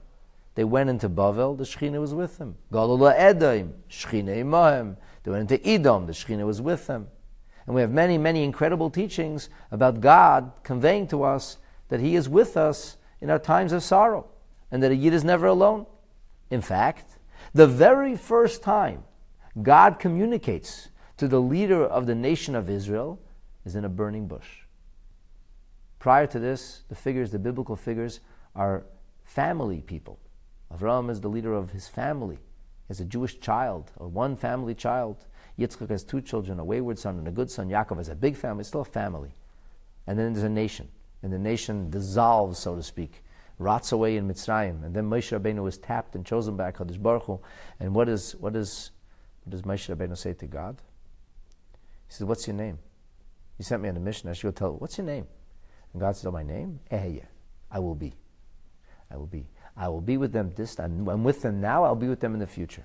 They went into Bavel, the Shechina was with them. Galula Edaim, Shechina imahem. They went into Edom, the Shechina was with them. And we have many, many incredible teachings about God conveying to us that He is with us in our times of sorrow and that a Yid is never alone. In fact, the very first time God communicates to the leader of the nation of Israel is in a burning bush. Prior to this, the figures, the biblical figures, are family people. Avram is the leader of his family. He has a Jewish child, a one family child. Yitzchak has two children, a wayward son and a good son. Yaakov has a big family, still a family. And then there's a nation. And the nation dissolves, so to speak, rots away in Mitzrayim. And then Moshe Rabbeinu is tapped and chosen by HaKadosh Baruch Hu. And what, is, what, is, what does Moshe Rabbeinu say to God? He says, what's your name? He sent me on a mission. I should go tell, what's your name? And God said, oh, my name? Ehiyah. I will be. I will be. I will be with them this time. I'm with them now, I'll be with them in the future.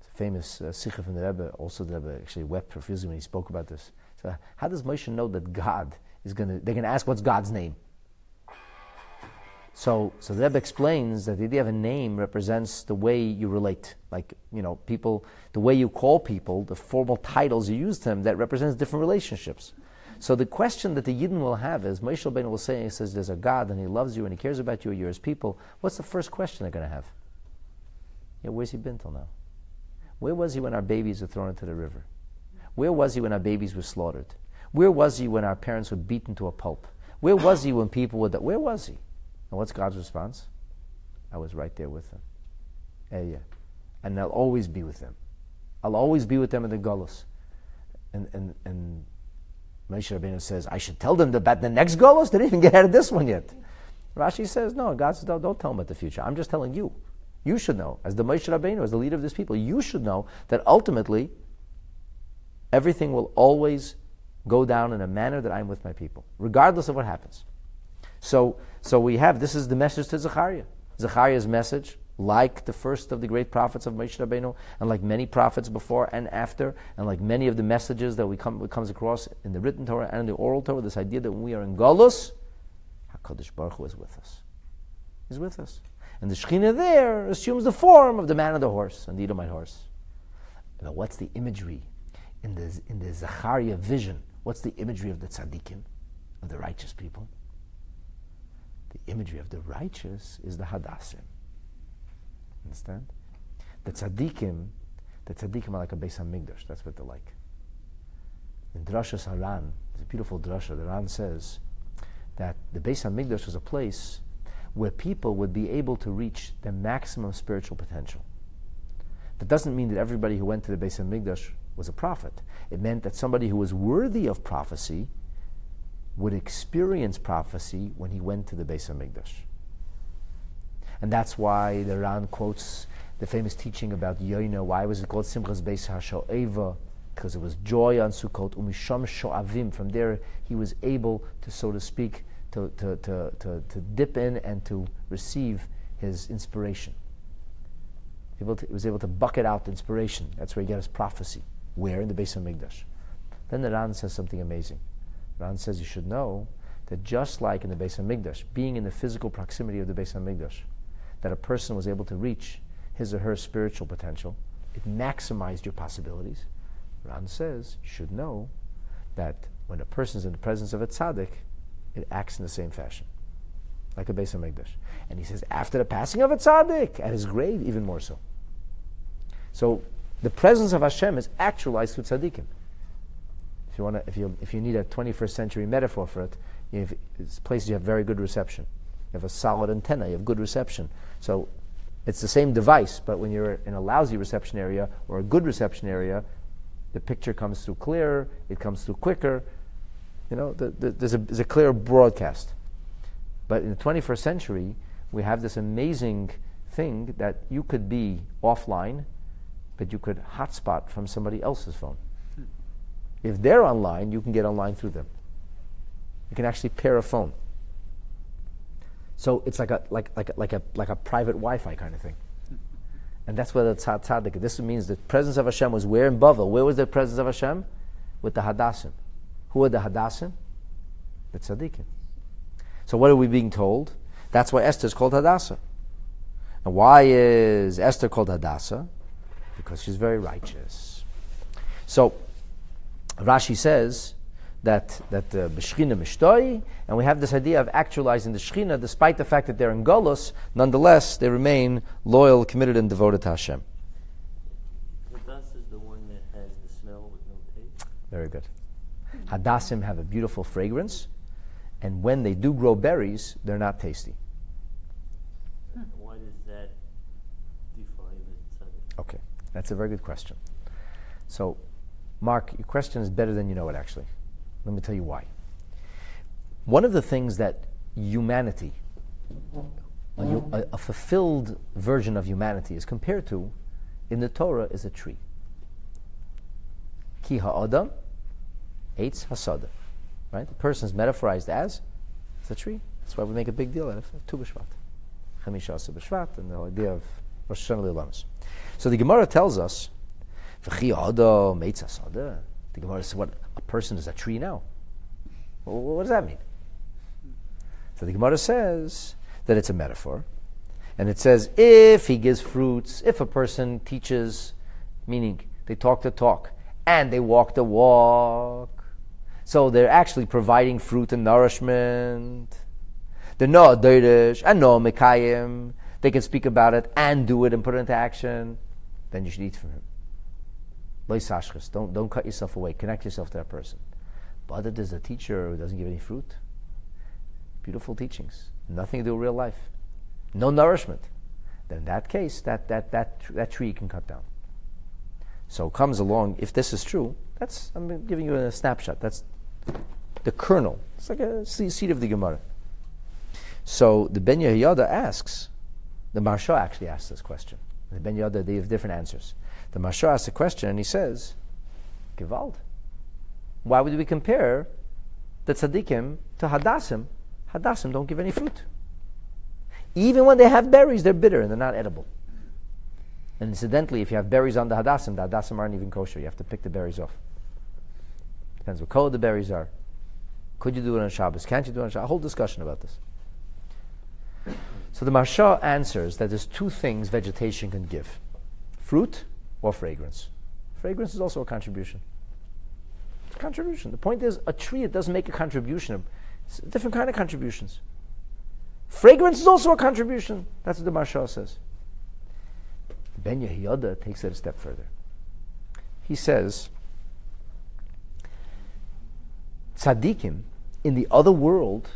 It's a famous uh, Sikha from the Rebbe, also the Rebbe actually wept profusely when he spoke about this. So, how does Moshe know that God is going to, they're going to ask, what's God's name? So, so the Rebbe explains that the idea of a name represents the way you relate. Like, you know, people, the way you call people, the formal titles you use to them, that represents different relationships. So the question that the Yidden will have is, Moshe Rabbeinu will say, he says, there's a God and he loves you and he cares about you and you're his people. What's the first question they're going to have? Yeah, where's he been till now? Where was he when our babies were thrown into the river? Where was he when our babies were slaughtered? Where was he when our parents were beaten to a pulp? Where was he when people were... Where was he? And what's God's response? I was right there with them. Yeah, yeah. And I'll always be with them. I'll always be with them in the gullus. And, and, and Moshe Rabbeinu says, I should tell them about the next Golos. They didn't even get out of this one yet. Rashi says, no, God says, don't, don't tell them about the future. I'm just telling you. You should know, as the Moshe Rabbeinu, as the leader of this people, you should know that ultimately everything will always go down in a manner that I'm with my people, regardless of what happens. So, so we have, this is the message to Zechariah. Zechariah's message like the first of the great prophets of Moshe Rabbeinu, and like many prophets before and after, and like many of the messages that we come comes across in the written Torah and in the oral Torah, this idea that when we are in Galus, Hakadosh Baruch Hu is with us. He's with us, and the Shekhinah there assumes the form of the man of the horse and the Edomite horse. But what's the imagery in the in the Zechariah vision? What's the imagery of the tzaddikim, of the righteous people? The imagery of the righteous is the hadassim Understand? The tzaddikim, the tzaddikim are like a base Beis Hamikdash. That's what they're like. In Drashas Haran, it's a beautiful drasha. The Ran says that the base Beis Hamikdash was a place where people would be able to reach their maximum spiritual potential. That doesn't mean that everybody who went to the base Beis Hamikdash was a prophet. It meant that somebody who was worthy of prophecy would experience prophecy when he went to the base Beis Hamikdash. And that's why the Ran quotes the famous teaching about Yoina. Why was it called Simchas Beis HaSho'eva? Because it was joy on Sukkot, umisham sho'avim. From there, he was able to, so to speak, to, to, to, to, to dip in and to receive his inspiration. He was able to bucket out inspiration. That's where he got his prophecy. Where? In the Beis Hamikdash. Then the Ran says something amazing. Ran says you should know that just like in the Beis Hamikdash, being in the physical proximity of the Beis Hamikdash, that a person was able to reach his or her spiritual potential, it maximized your possibilities. Ran says you should know that when a person is in the presence of a tzaddik, it acts in the same fashion, like a Beis Hamikdash. And he says after the passing of a tzaddik, at his grave, even more so. So the presence of Hashem is actualized through tzaddikim. If you want to, if you if you need a 21st century metaphor for it, have, it's places you have very good reception. You have a solid antenna. You have good reception. So it's the same device, but when you're in a lousy reception area or a good reception area, the picture comes through clearer. It comes through quicker. You know, the, the, there's, a, there's a clear broadcast. But in the 21st century, we have this amazing thing that you could be offline, but you could hotspot from somebody else's phone. Hmm. If they're online, you can get online through them. You can actually pair a phone. So it's like a like like like a like a private Wi-Fi kind of thing. And that's where the tzad tzaddik. This means the presence of Hashem was where in Bavel. Where was the presence of Hashem? With the Hadassim. Who are the Hadassim? The tzaddikim. So what are we being told? That's why Esther is called Hadassah. And why is Esther called Hadassah? Because she's very righteous. So Rashi says that that the uh, mishtoi, and we have this idea of actualizing the Shechina, despite the fact that they're in Golos, nonetheless they remain loyal, committed, and devoted to Hashem. Hadass is the one that has the smell with no taste. Very good. Hadassim have a beautiful fragrance, and when they do grow berries, they're not tasty. Why does that define the? Okay, that's a very good question. So Mark, your question is better than you know it, actually. Let me tell you why. One of the things that humanity, a, a, fulfilled version of humanity, is compared to in the Torah is a tree. Ki ha'adam, eitz hasada. Right? The person is metaphorized as it's a tree. That's why we make a big deal out of Tu B'Shvat. Chamisha and the idea of Rosh Hashanah So the Gemara tells us the Gemara says, what, a person is a tree now? Well, what does that mean? So the Gemara says that it's a metaphor. And it says, if he gives fruits, if a person teaches, meaning they talk the talk, and they walk the walk, so they're actually providing fruit and nourishment. They're no deirish and no mekayim. They can speak about it and do it and put it into action. Then you should eat from him. Don't, don't cut yourself away. Connect yourself to that person. But if there's a teacher who doesn't give any fruit, beautiful teachings, nothing to do with real life, no nourishment, then in that case, that, that, that, that tree can cut down. So comes along, if this is true, that's, I'm giving you a snapshot. That's the kernel. It's like a seed of the Gemara. So the Ben Yehoyada asks, the Maharsha actually asks this question. The Ben they have different answers. The Maharsha asks a question and he says, Gewalt. Why would we compare the tzaddikim to hadassim? Hadassim don't give any fruit. Even when they have berries, they're bitter and they're not edible. And incidentally, if you have berries on the hadassim, the hadassim aren't even kosher. You have to pick the berries off. Depends what color the berries are. Could you do it on Shabbos? Can't you do it on Shabbos? A whole discussion about this. So the Maharsha answers that there's two things vegetation can give fruit or fragrance. Fragrance is also a contribution. It's a contribution. The point is, a tree, it doesn't make a contribution. It's a different kind of contributions. Fragrance is also a contribution. That's what the Maharsha says. Ben Yehoyada takes it a step further. He says, tzaddikim in the other world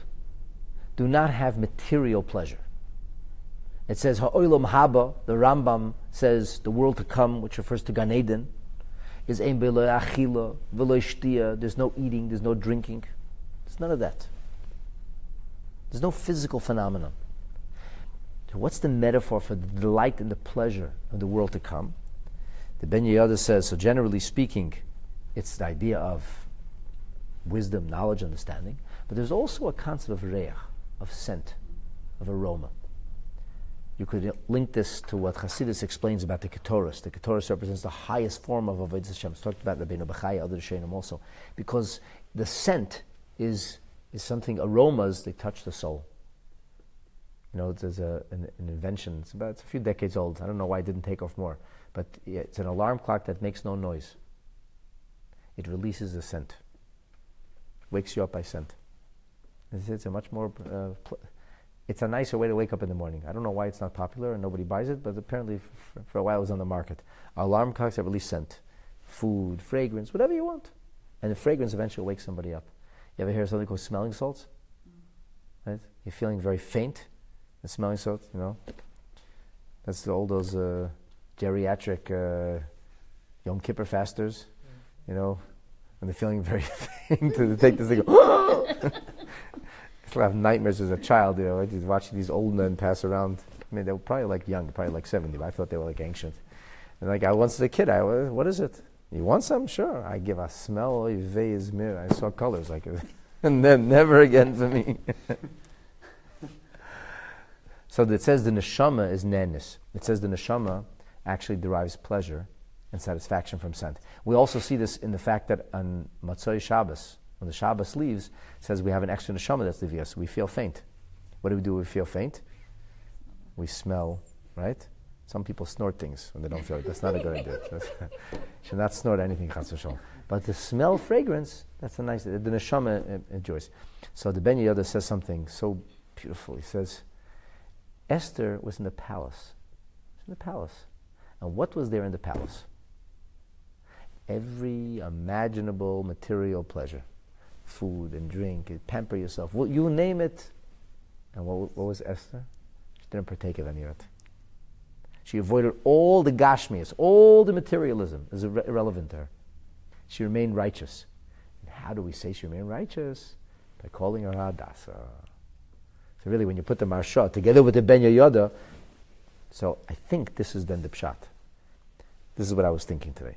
do not have material pleasure. It says ha'olam haba. The Rambam says the world to come, which refers to Gan Eden, is ein achila v'lo There's no eating. There's no drinking. There's none of that. There's no physical phenomenon. So what's the metaphor for the delight and the pleasure of the world to come? The Ben Yehoyada says, so generally speaking, it's the idea of wisdom, knowledge, understanding, but there's also a concept of reach, of scent, of aroma you could link this to what Hasidus explains about the Ketores. The Ketores represents the highest form of Avodah Hashem. It's talked about Rabbeinu Bechaya, other Rishonim also, because the scent is, is something, aromas, they touch the soul. You know, there's a, an, an invention, it's about it's a few decades old. I don't know why it didn't take off more. But it's an alarm clock that makes no noise. It releases a scent, wakes you up by scent. It's, it's a much more, uh, pl- it's a nicer way to wake up in the morning. I don't know why it's not popular and nobody buys it, but apparently f- for a while it was on the market. Alarm clocks that release scent, food, fragrance, whatever you want. And the fragrance eventually wakes somebody up. You ever hear something called smelling salts? Right? You're feeling very faint, the smelling salts, you know? That's all those uh, geriatric uh, Yom Kippur fasters, you know, when they're feeling very [LAUGHS] faint, [LAUGHS] they take this thing. Go, [GASPS] [LAUGHS] still have nightmares as a child, you know, just watching these old men pass around. I mean, they were probably like young, probably like 70, but I thought they were like ancient. And like I once as a kid, I was, what is it? You want some? Sure. I give a smell. I saw colors like it. [LAUGHS] and then never again for me. [LAUGHS] so it says the neshama is nenis. It says the neshama actually derives pleasure and satisfaction from scent. We also see this in the fact that on Matzoi Shabbos, when the Shabbos leaves, it says we have an extra neshama that's levius. We feel faint. What do we do when we feel faint? We smell, right? Some people snort things when they don't feel it. That's not a good idea. [LAUGHS] [LAUGHS] should not snort anything, But the smell, fragrance, that's a nice, the neshama uh, enjoys. So the Ben Yehoyada says something so beautiful. He says, Esther was in the palace. in the palace. And what was there in the palace? Every imaginable material pleasure. Food and drink, and pamper yourself. Well, you name it. And what, what was Esther? She didn't partake of any of it. She avoided all the gashmias, all the materialism is irre- irrelevant to her. She remained righteous. And how do we say she remained righteous? By calling her Hadassah. So really, when you put the Maharsha together with the Ben Yehoyada, so I think this is then the Pshat. This is what I was thinking today.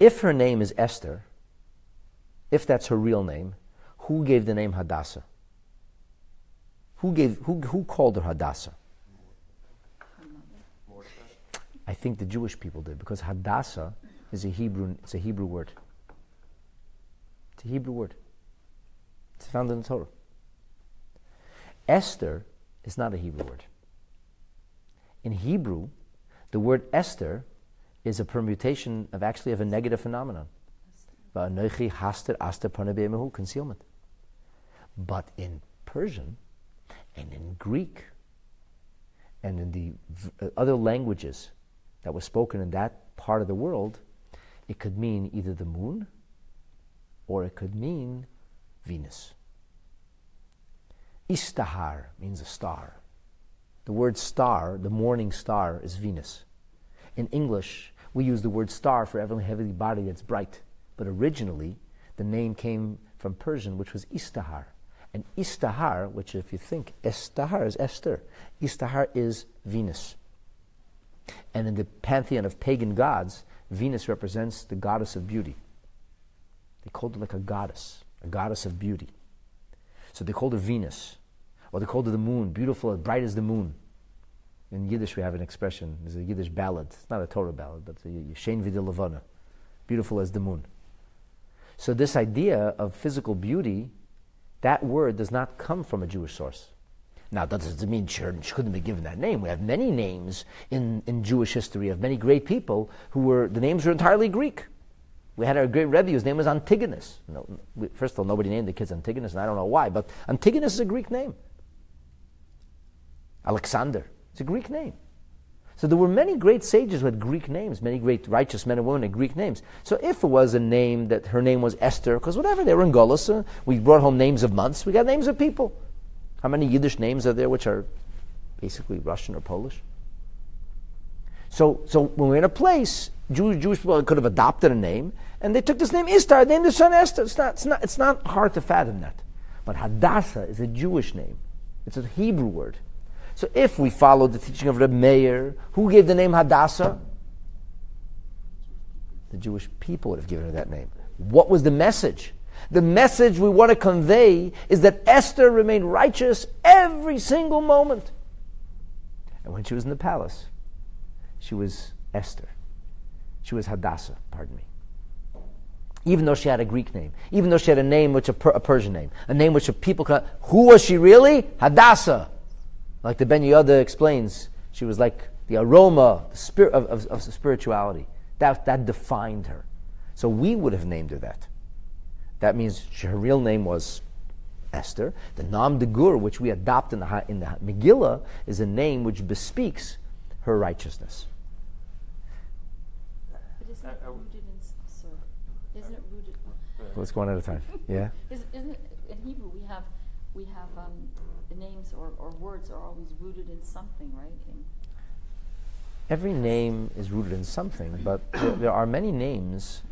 If her name is Esther, if that's her real name, who gave the name Hadassah? Who, gave, who, who called her Hadassah? I think the Jewish people did because Hadassah is a Hebrew. It's a Hebrew word. It's a Hebrew word. It's found in the Torah. Esther is not a Hebrew word. In Hebrew, the word Esther is a permutation of actually of a negative phenomenon. Concealment. But in Persian and in Greek and in the uh, other languages that were spoken in that part of the world, it could mean either the moon or it could mean Venus. Istahar means a star. The word star, the morning star, is Venus. In English, we use the word star for every heavenly body that's bright. But originally, the name came from Persian, which was Istahar. And Istahar, which if you think, Estahar is Esther. Istahar is Venus. And in the pantheon of pagan gods, Venus represents the goddess of beauty. They called her like a goddess, a goddess of beauty. So they called her Venus. Or they called her the moon, beautiful, as bright as the moon. In Yiddish, we have an expression. There's a Yiddish ballad. It's not a Torah ballad, but it's Shein Levana, beautiful as the moon. So this idea of physical beauty, that word does not come from a Jewish source. Now, that doesn't mean she couldn't be given that name. We have many names in, in Jewish history of many great people who were, the names were entirely Greek. We had our great Rebbe, whose name was Antigonus. No, we, first of all, nobody named the kids Antigonus, and I don't know why, but Antigonus is a Greek name. Alexander, it's a Greek name. So there were many great sages with Greek names, many great righteous men and women with Greek names. So if it was a name that her name was Esther, because whatever, they were in Golis, uh, we brought home names of months, we got names of people. How many Yiddish names are there which are basically Russian or Polish? So, so when we're in a place, Jewish, Jewish people could have adopted a name, and they took this name Istar, named their son Esther. It's not, it's, not, it's not hard to fathom that. But Hadassah is a Jewish name. It's a Hebrew word. So if we follow the teaching of Reb Meir, who gave the name Hadassah? The Jewish people would have given her that name. What was the message? The message we want to convey is that Esther remained righteous every single moment. And when she was in the palace, she was Esther. She was Hadassah, pardon me. even though she had a Greek name, even though she had a name which a, per, a Persian name, a name which a people could. Who was she really? Hadassah. Like the Ben Yehuda explains, she was like the aroma the spirit of, of, of spirituality. That, that defined her. So we would have named her that. That means her real name was Esther. The nom de guerre, which we adopt in the, in the Megillah, is a name which bespeaks her righteousness. But isn't it rooted in, s- sorry, isn't it rooted? Let's go one at a time. Yeah? Is, isn't, it- in Hebrew, we have, we have, the names or, or words are always rooted in something, right? In, Every name is rooted in something, but [CLEARS THROAT] there, there are many names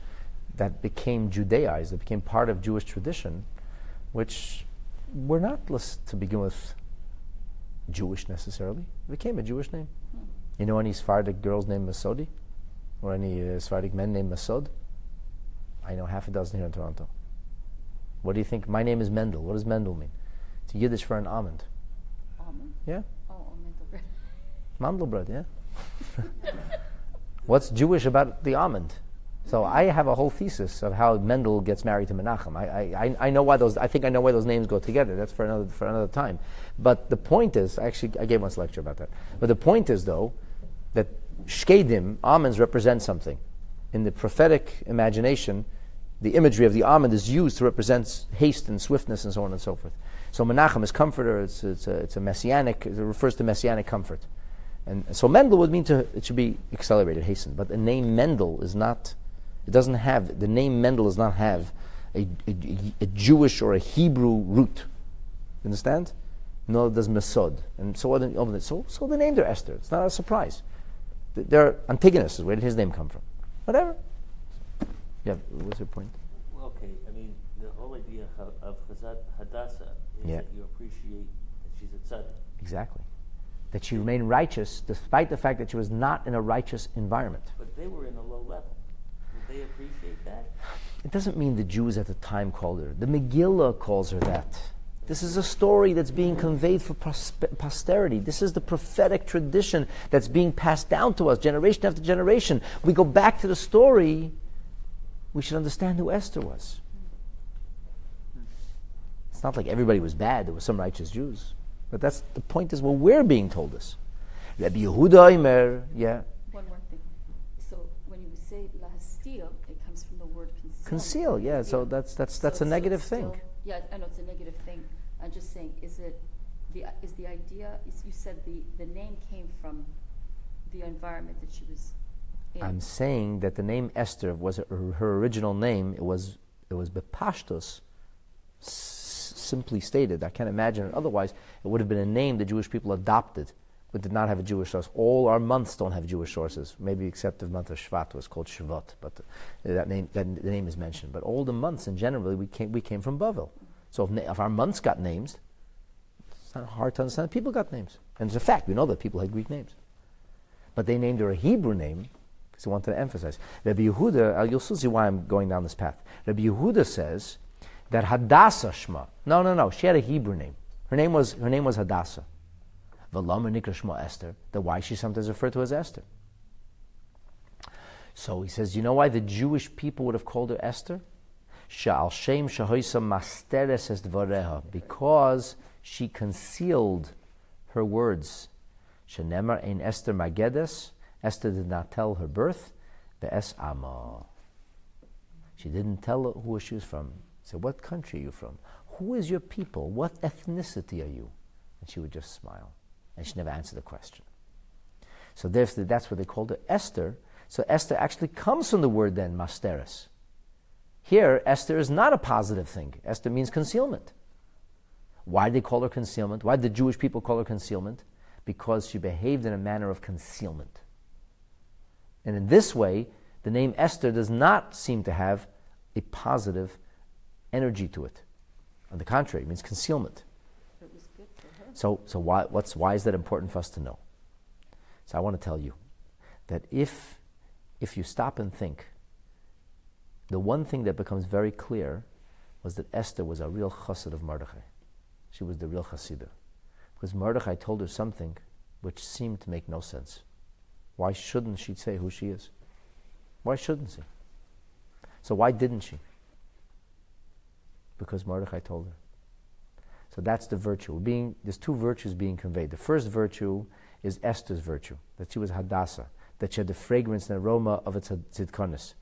that became Judaized, that became part of Jewish tradition, which were not, to begin with, Jewish necessarily. It became a Jewish name. hmm. You know any Sephardic girls named Masodi? Or any uh, Sephardic men named Masod? I know half a dozen here in Toronto. What do you think? My name is Mendel. What does Mendel mean? It's Yiddish for an almond. Almond? Yeah? Oh, bread. [LAUGHS] Mandelbrot, yeah? [LAUGHS] What's Jewish about the almond? So I have a whole thesis of how Mendel gets married to Menachem. I, I, I- I know why those. I think I know why those names go together. That's for another for another time. But the point is, actually, I gave once a lecture about that. But the point is, though, that shkedim almonds represent something. In the prophetic imagination, the imagery of the almond is used to represent haste and swiftness and so on and so forth. So Menachem is comforter. It's it's a, it's a messianic. It refers to messianic comfort. And so Mendel would mean to it should be accelerated, hastened. But the name Mendel is not. It doesn't have the name Mendel does not have a, a, a Jewish or a Hebrew root. You understand? No, does Mesod. And so, what- oh, so, so they named her Esther. It's not a surprise. Th- They're Antigonus. Where did his name come from? Whatever. Yeah, what's your point? Well, okay, I mean, the whole idea of, Hadassah Yeah. that you appreciate that she's a tzaddik. Exactly. That she remained righteous despite the fact that she was not in a righteous environment. But they were in a low level. Would they appreciate that? It doesn't mean the Jews at the time called her. The Megillah calls her that. This is a story that's being conveyed for posterity. This is the prophetic tradition that's being passed down to us generation after generation. We go back to the story, we should understand who Esther was. It's not like everybody was bad, there were some righteous Jews. But that's the point is what we're being told this. Rabbi Yehuda Omer, yeah, One more thing. So when you say lahastil, it comes from the word conceal. conceal, yeah, so that's that's that's a negative thing. Yeah, I know it's a negative thing. I'm just saying, is it the is the idea? Is, you said the the name came from the environment that she was in. I'm saying that the name Esther was her, her original name. It was it was Bepashtos, simply stated. I can't imagine it otherwise. It would have been a name the Jewish people adopted, but did not have a Jewish source. All our months don't have Jewish sources, maybe except the month of Shvat was called Shavuot, but uh, that name that the name is mentioned. But all the months in general, we came we came from Bavel. So if, if our months got names, it's not hard to understand. People got names, and it's a fact. We know that people had Greek names but they named her a Hebrew name because they wanted to emphasize. Rabbi Yehuda, uh, you'll see why I'm going down this path. Rabbi Yehuda says that Hadassah Shma. No, no, no. She had a Hebrew name. Her name was her name was Hadassah. V'lama nikra Esther. Then why she sometimes referred to as Esther? So he says, you know why the Jewish people would have called her Esther? Sha'al Shem Shahoisa Masteres es. Because she concealed her words. Shenemar ein Esther Magedes. Esther did not tell her birth. Be'es Ama. She didn't tell who she was from. So, what country are you from? Who is your people? What ethnicity are you? And she would just smile. And she never answered the question. So that's what they called her Esther. So Esther actually comes from the word then, masteris. Here, Esther is not a positive thing. Esther means concealment. Why did they call her concealment? Why did the Jewish people call her concealment? Because she behaved in a manner of concealment. And in this way, the name Esther does not seem to have a positive energy to it. On the contrary, it means concealment. It was good for her. So, so why, what's, why is that important for us to know? So I want to tell you that if, if you stop and think, the one thing that becomes very clear was that Esther was a real chassid of Mordechai. She was the real chassidah. Because Mordechai told her something which seemed to make no sense. Why shouldn't she say who she is? Why shouldn't she? So why didn't she? Because Mordechai told her. So that's the virtue. Being, there's two virtues being conveyed. The first virtue is Esther's virtue, that she was Hadassah, that she had the fragrance and aroma of a tzidkonis.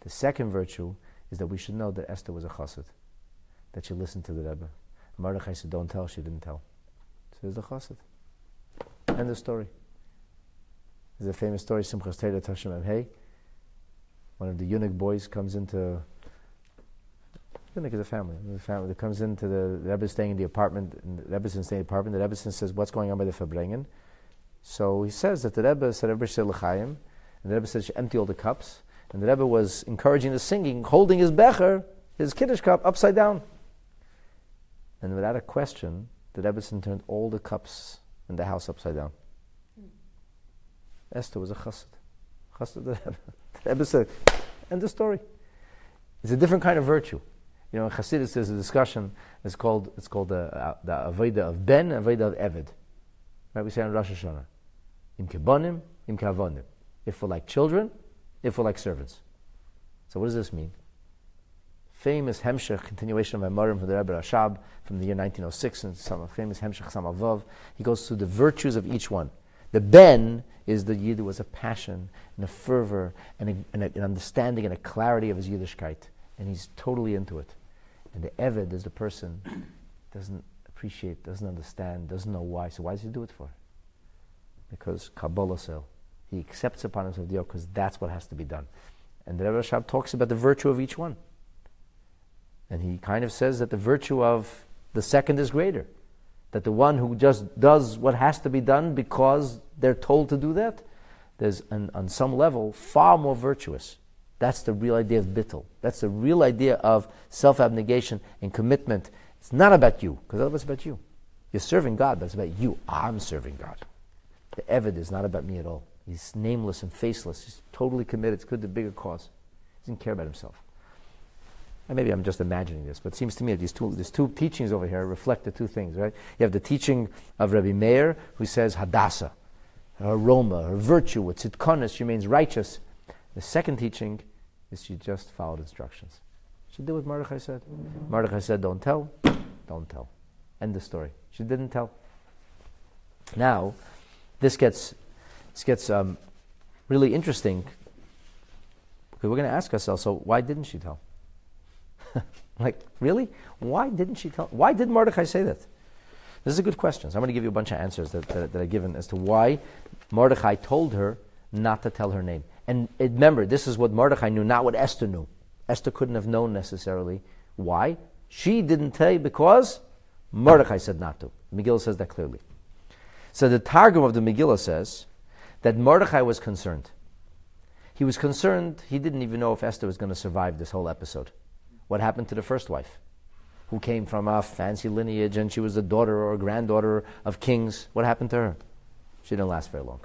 The second virtue is that we should know that Esther was a chassid, that she listened to the Rebbe. Mordechai said, don't tell, she didn't tell. So there's the chassid. End the story. There's a famous story, Simchas Torah Tashem Hey. One of the eunuch boys comes into eunuch is a family. The family that comes into the, the Rebbe staying in the apartment, and the Rebbe's staying in the apartment. The Rebbe says, "What's going on by the Farbrengen?" So he says that the Rebbe said, "Rebbe said l'chaim," and the Rebbe said, "Empty all the cups." And the Rebbe was encouraging the singing, holding his becher, his kiddush cup, upside down. And without a question, the Rebbe turned all the cups in the house upside down. Esther was a chassid. Chassid the Rebbe. [LAUGHS] The Rebbe said, end the story. It's a different kind of virtue. You know, in Chassidus there's a discussion, it's called, it's called the, uh, the Aveda of Ben, Aveda of Eved. Right, we say on Rosh Hashanah. Im kebonim, im kavonim. If we're like children, if we're like servants. So what does this mean? Famous Hemshech, continuation of Maimorim from the Rebbe Rashab from the year 1906, and some famous Hemshech Samech Vov. He goes through the virtues of each one. The Ben is the Yid who has a passion and a fervor and, a, and a, an understanding and a clarity of his Yiddishkeit, and he's totally into it. And the Eved is the person doesn't appreciate, doesn't understand, doesn't know why. So why does he do it for? Because Kabbalah sel. He accepts upon himself the yoke because that's what has to be done. And the Rebbe Rashab talks about the virtue of each one. And he kind of says that the virtue of the second is greater. That the one who just does what has to be done because they're told to do that, there's an, on some level far more virtuous. That's the real idea of bittul. That's the real idea of self abnegation and commitment. It's not about you, because of it's about you. You're serving God, but it's about you. I'm serving God. The Eved is not about me at all. He's nameless and faceless. He's totally committed to the bigger cause. He doesn't care about himself. And maybe I'm just imagining this, but it seems to me that these two, these two teachings over here reflect the two things, right? You have the teaching of Rabbi Meir, who says Hadassah, her aroma, her virtue, with tzidkonis, she remains righteous. The second teaching is she just followed instructions. She did what Mordechai said. Mordechai said, don't tell, don't tell. End the story. She didn't tell. Now, this gets, this gets um, really interesting because we're going to ask ourselves, so why didn't she tell? [LAUGHS] like, really? Why didn't she tell? Why did Mordechai say that? This is a good question. So I'm going to give you a bunch of answers that, that, that are given as to why Mordechai told her not to tell her name. And remember, this is what Mordechai knew, not what Esther knew. Esther couldn't have known necessarily. Why? She didn't tell you because Mordechai said not to. Megillah says that clearly. So the Targum of the Megillah says that Mordechai was concerned. He was concerned, he didn't even know if Esther was going to survive this whole episode. What happened to the first wife, who came from a fancy lineage and she was the daughter or granddaughter of kings? What happened to her? She didn't last very long.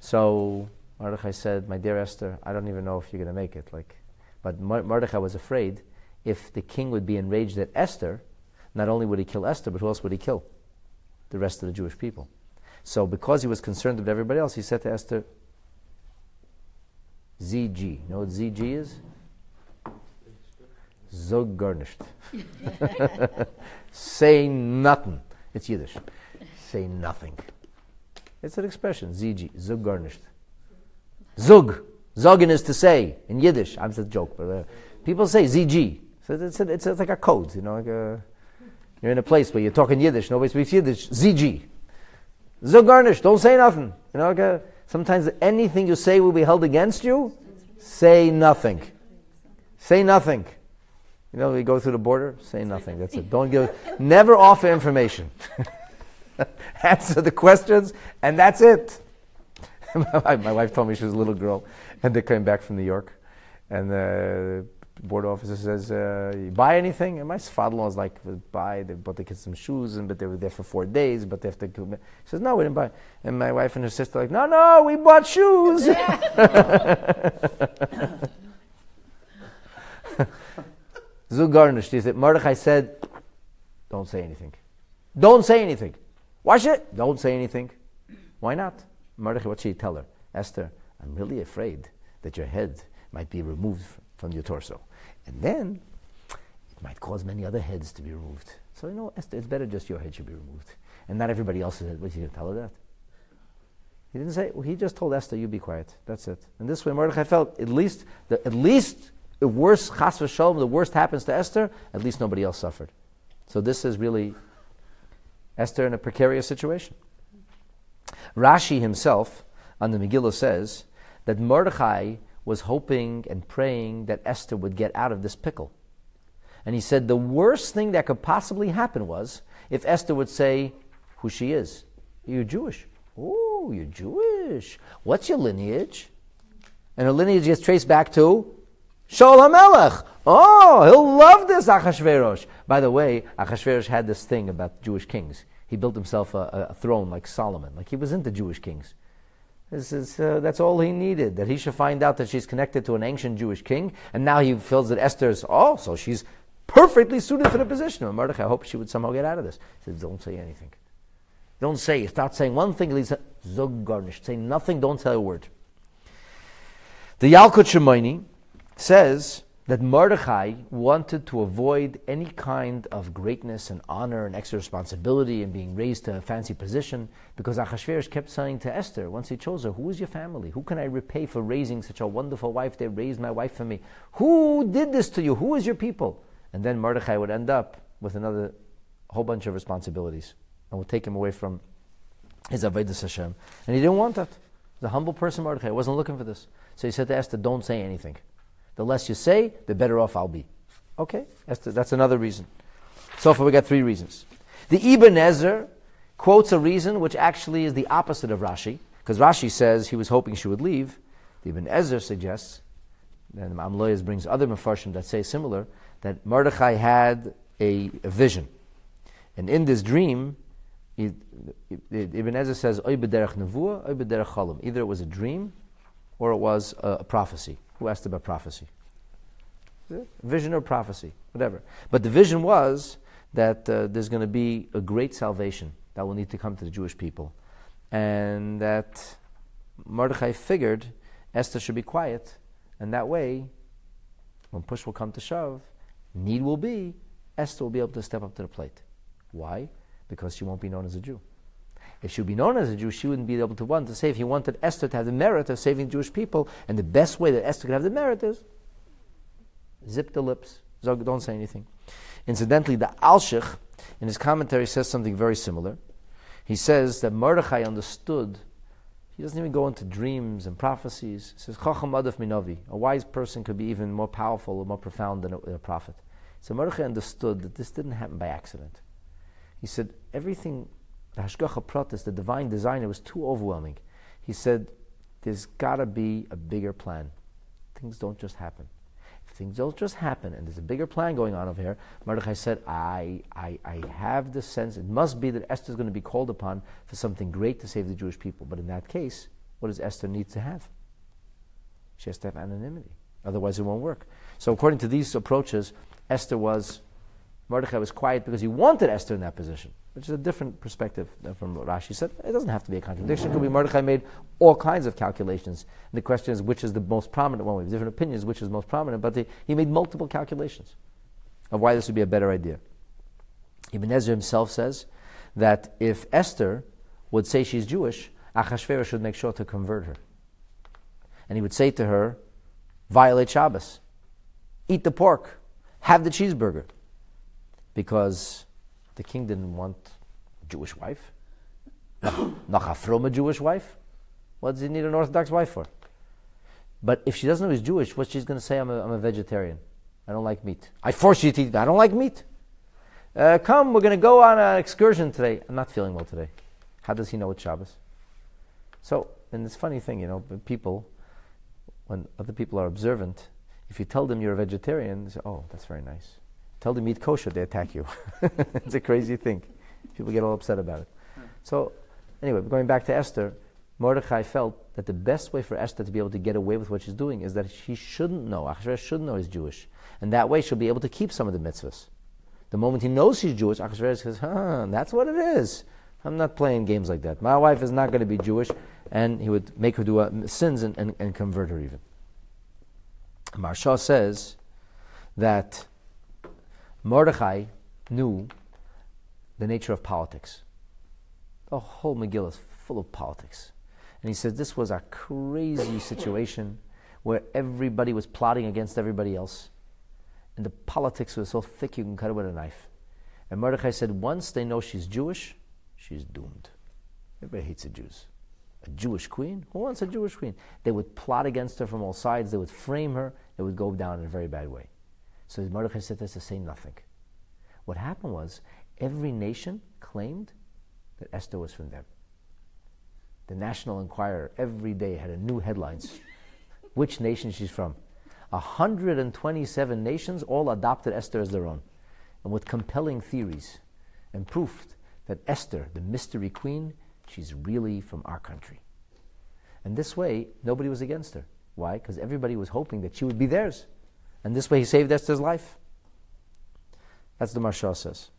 So Mordechai said, "My dear Esther, I don't even know if you're going to make it." Like, but Mordechai was afraid if the king would be enraged at Esther, not only would he kill Esther, but who else would he kill? The rest of the Jewish people. So, because he was concerned about everybody else, he said to Esther, ZG. You know what ZG is? Zog gornisht. [LAUGHS] Say nothing. It's Yiddish. Say nothing. It's an expression, ZG, Zug gornisht. Zug. Zogin is to say in Yiddish. I'm just a joke, but uh, people say ZG. So it's, a, it's, a, it's, like a code, you know, like a, you're in a place where you're talking Yiddish, nobody speaks Yiddish. ZG. Zug gornisht, don't say nothing. You know, like a, sometimes anything you say will be held against you. Say nothing. Say nothing. You know, we go through the border, say nothing. That's it. Don't give, never offer information. [LAUGHS] Answer the questions, and that's it. [LAUGHS] my, wife told me she was a little girl, and they came back from New York, and the border officer says, uh, "You buy anything?" And my father-in-law was like, "Buy." They bought the kids some shoes, and but they were there for four days. But they have to. He says, "No, we didn't buy." And my wife and her sister are like, "No, no, we bought shoes." Zug [LAUGHS] gornisht. He said, Mordechai said, "Don't say anything. Don't say anything. Watch it. Don't say anything. Why not?" Mordechai, what should he tell her? Esther, I'm really afraid that your head might be removed from your torso. And then it might cause many other heads to be removed. So, you know, Esther, it's better just your head should be removed. And not everybody else's head. What, you going to tell her that? He didn't say, well, he just told Esther, you be quiet. That's it. And this way Mordechai felt, at least, the, at least, the worst, chas v'shalom, the worst happens to Esther, at least nobody else suffered. So this is really Esther in a precarious situation. Rashi himself on the Megillah says that Mordechai was hoping and praying that Esther would get out of this pickle. And he said the worst thing that could possibly happen was if Esther would say who she is. You're Jewish. Oh, you're Jewish. What's your lineage? And her lineage gets traced back to Shaul HaMelech. Oh, he'll love this Achashverosh. By the way, Achashverosh had this thing about Jewish kings. He built himself a, a throne like Solomon. Like he was into Jewish kings. This is, uh, that's all he needed, that he should find out that she's connected to an ancient Jewish king, and now he feels that Esther's, oh, so she's perfectly suited for the position. And Mordechai hoped she would somehow get out of this. He said, don't say anything. Don't say, start saying one thing, leads zog garnish. Say nothing, don't say a word. The Yalkut Shimoni says that Mordechai wanted to avoid any kind of greatness and honor and extra responsibility and being raised to a fancy position because Achashverosh kept saying to Esther, once he chose her, Who is your family? Who can I repay for raising such a wonderful wife? They raised my wife for me. Who did this to you? Who is your people? And then Mordechai would end up with another whole bunch of responsibilities and would take him away from his Avodah Hashem. And he didn't want that. The humble person, Mordechai, wasn't looking for this. So he said to Esther, Don't say anything. The less you say, the better off I'll be. Okay, that's, the, that's another reason. So far, we got three reasons. The Ibn Ezra quotes a reason which actually is the opposite of Rashi, because Rashi says he was hoping she would leave. The Ibn Ezra suggests, and Amloyas brings other mafarshim that say similar, that Mordechai had a, a vision. And in this dream, Ibn Ezra says, Either it was a dream or it was a prophecy who asked about prophecy. Vision or prophecy, whatever. But the vision was that uh, there's going to be a great salvation that will need to come to the Jewish people. And that Mordechai figured Esther should be quiet, and that way, when push will come to shove, need will be, Esther will be able to step up to the plate. Why? Because she won't be known as a Jew. If she would be known as a Jew, she wouldn't be able to want to if he wanted Esther to have the merit of saving Jewish people, and the best way that Esther could have the merit is zip the lips, don't say anything. Incidentally, the Alshich in his commentary says something very similar. He says that Mordechai understood. He doesn't even go into dreams and prophecies. He says, Chacham Adaf Minovi. A wise person could be even more powerful or more profound than a, a prophet. So Mordechai understood that this didn't happen by accident. He said, everything the Hashgacha Pratis, the divine designer, was too overwhelming. He said, There's got to be a bigger plan. Things don't just happen. If things don't just happen, and there's a bigger plan going on over here, Mordechai said, I, I, I have the sense, it must be that Esther is going to be called upon for something great to save the Jewish people. But in that case, what does Esther need to have? She has to have anonymity. Otherwise, it won't work. So, according to these approaches, Esther was, Mordechai was quiet because he wanted Esther in that position which is a different perspective from what Rashi said. It doesn't have to be a contradiction. It could be Mordechai made all kinds of calculations. And the question is, which is the most prominent one? We have different opinions, which is most prominent, but the, he made multiple calculations of why this would be a better idea. Ibn Ezra himself says that if Esther would say she's Jewish, Achashverosh should make sure to convert her. And he would say to her, violate Shabbos, eat the pork, have the cheeseburger. Because the king didn't want a Jewish wife. Not from a Jewish wife. What does he need an Orthodox wife for? But if she doesn't know he's Jewish, what she's going to say? I'm a, I'm a vegetarian. I don't like meat. I force you to eat. I don't like meat. Uh, come, we're going to go on an excursion today. I'm not feeling well today. How does he know it's Shabbos? So, and it's funny thing, you know, people, when other people are observant, if you tell them you're a vegetarian, they say, "Oh, that's very nice." Tell them eat kosher, they attack you. [LAUGHS] it's a crazy thing. People get all upset about it. So, anyway, going back to Esther, Mordechai felt that the best way for Esther to be able to get away with what she's doing is that she shouldn't know, Achashverosh shouldn't know he's Jewish. And that way she'll be able to keep some of the mitzvahs. The moment he knows she's Jewish, Achashverosh says, huh, that's what it is. I'm not playing games like that. My wife is not going to be Jewish. And he would make her do uh, sins and, and, and convert her even. Maharsha says that Mordechai knew the nature of politics. The whole Megillah is full of politics. And he says this was a crazy situation where everybody was plotting against everybody else. And the politics was so thick you can cut it with a knife. And Mordechai said, once they know she's Jewish, she's doomed. Everybody hates the Jews. A Jewish queen? Who wants a Jewish queen? They would plot against her from all sides. They would frame her. It would go down in a very bad way. So Mordechai said this to say nothing. What happened was every nation claimed that Esther was from them. The National Enquirer every day had a new headlines. [LAUGHS] Which nation she's from? 127 nations all adopted Esther as their own, and with compelling theories, and proved that Esther, the mystery queen, she's really from our country. And this way, nobody was against her. Why? Because everybody was hoping that she would be theirs. And this way, he saved Esther's life. That's the Maharsha says.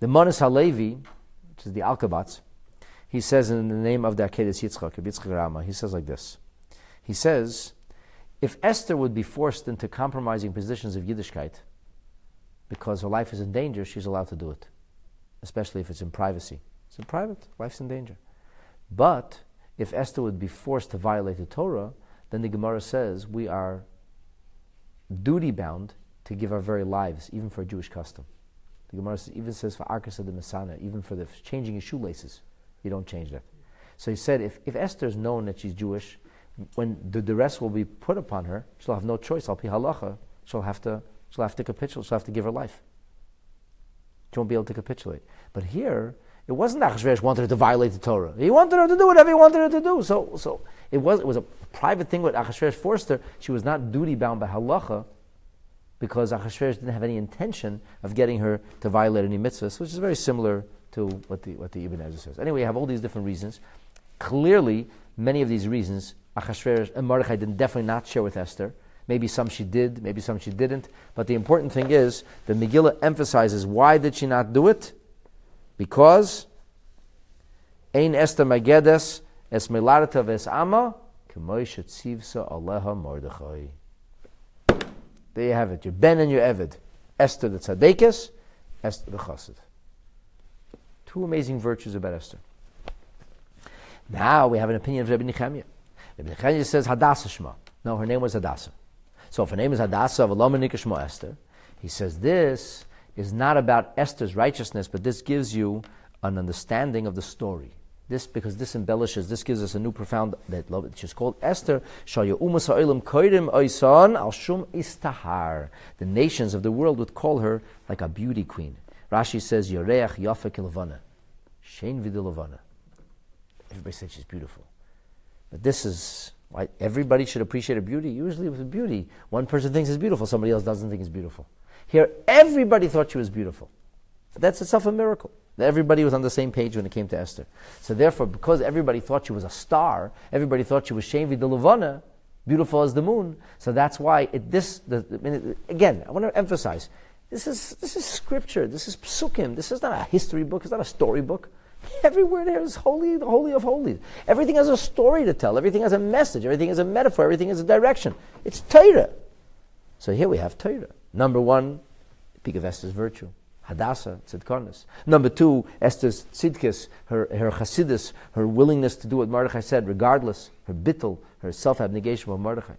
The Manas Halevi, which is the Alkabetz, he says in the name of the Akedes Yitzchak, Yitzchak Rama, he says like this. He says, if Esther would be forced into compromising positions of Yiddishkeit because her life is in danger, she's allowed to do it, especially if it's in privacy. It's in private, life's in danger. But if Esther would be forced to violate the Torah, then the Gemara says we are duty bound to give our very lives, even for a Jewish custom. The Gemara even says for Arkas of the Masana, even for the changing his shoelaces, you don't change that. So he said, if, if Esther is known that she's Jewish, when the duress will be put upon her, she'll have no choice. Al pi halacha, she'll have to she'll have to capitulate. She'll have to give her life. She won't be able to capitulate. But here, it wasn't Achashverosh wanted her to violate the Torah. He wanted her to do whatever he wanted her to do. So, so it was it was a private thing. What Achashverosh forced her. She was not duty bound by halacha because Achashverosh didn't have any intention of getting her to violate any mitzvahs, which is very similar to what the what the Ibn Ezra says. Anyway, you have all these different reasons. Clearly, many of these reasons Achashverosh and Mordechai did definitely not share with Esther. Maybe some she did, maybe some she didn't. But the important thing is the Megillah emphasizes why did she not do it? Because Ein Esther Magedes Es Melarata Ves Ama Kemoish Tzivsa Aleha Mordechai. There you have it. Your Ben and your Eved. Esther the Tzadekis, Esther the Chassid. Two amazing virtues about Esther. Now we have an opinion of Rabbi Nechemiah. Rabbi Nechemiah says Hadassah Shema. No, her name was Hadassah. So if her name is Hadassah of Shema Esther, he says this is not about Esther's righteousness, but this gives you an understanding of the story. This because this embellishes, this gives us a new profound that love it. she's called Esther. The nations of the world would call her like a beauty queen. Rashi says Yoreach Vidilavana. Everybody said she's beautiful. But this is why everybody should appreciate her beauty. Usually with beauty, one person thinks it's beautiful, somebody else doesn't think it's beautiful. Here, everybody thought she was beautiful. That's itself a miracle. Everybody was on the same page when it came to Esther. So therefore, because everybody thought she was a star, everybody thought she was Shevi de Levana, beautiful as the moon. So that's why it, this, the, again, I want to emphasize, this is, this is scripture. This is psukim. This is not a history book. It's not a story book. Everywhere there is holy, the holy of holies. Everything has a story to tell. Everything has a message. Everything has a metaphor. Everything has a direction. It's Torah. So here we have Torah. Number one, peak of Esther's virtue. Hadassah, Tzidkarnas. Number two, Esther's tzidkis, her, her chasidus, her willingness to do what Mordechai said, regardless, her bittul, her self-abnegation of Mordechai.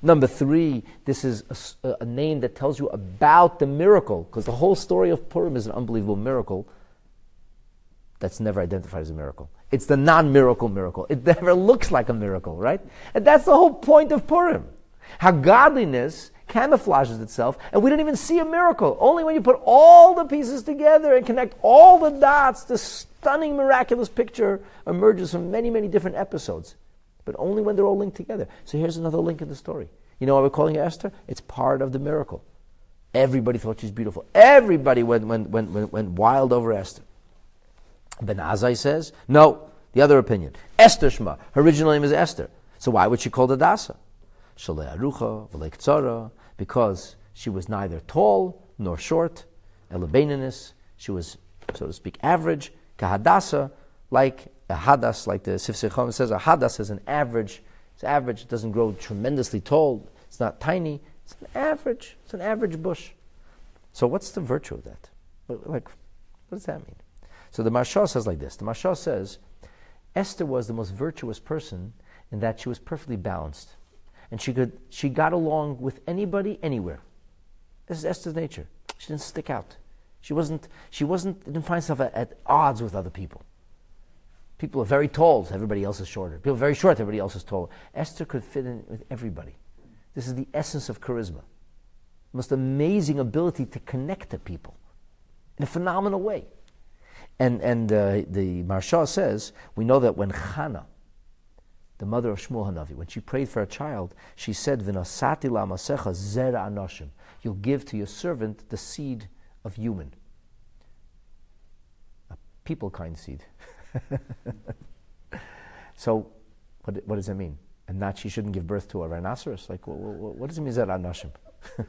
Number three, this is a, a, name that tells you about the miracle, because the whole story of Purim is an unbelievable miracle that's never identified as a miracle. It's the non-miracle miracle. It never looks like a miracle, right? And that's the whole point of Purim. How godliness camouflages itself, and we don't even see a miracle. Only when you put all the pieces together and connect all the dots, this stunning, miraculous picture emerges from many, many different episodes. But only when they're all linked together. So here's another link in the story. You know why we're calling her Esther? It's part of the miracle. Everybody thought she's beautiful. Everybody went, went, went, went, went wild over Esther. Ben Azai says, no, the other opinion. Esther Shema. Her original name is Esther. So why would she call it Adasa? Shalei Arucha, V'lei because she was neither tall nor short, Elebenanis, she was, so to speak, average, Kahadasa, like a hadas, like the Sif Sechom says, a hadas is an average, it's average, it doesn't grow tremendously tall, it's not tiny. It's an average. It's an average bush. So what's the virtue of that? Like, what does that mean? So the Maharsha says like this. The Maharsha says, Esther was the most virtuous person in that she was perfectly balanced. And she could she got along with anybody anywhere. This is Esther's nature. She didn't stick out. She wasn't she wasn't didn't find herself at, at odds with other people. People are very tall, so everybody else is shorter. People are very short, everybody else is taller. Esther could fit in with everybody. This is the essence of charisma. The most amazing ability to connect to people in a phenomenal way. And, and uh, the Maharsha says, we know that when Chana, the mother of Shmuel Hanavi, when she prayed for a child, she said, V'nasati la'masecha zera anoshim. You'll give to your servant the seed of human. A people kind seed. [LAUGHS] so, what, what does that mean? And that she shouldn't give birth to a rhinoceros? Like, what, what, what does it mean, zera anoshim? [LAUGHS]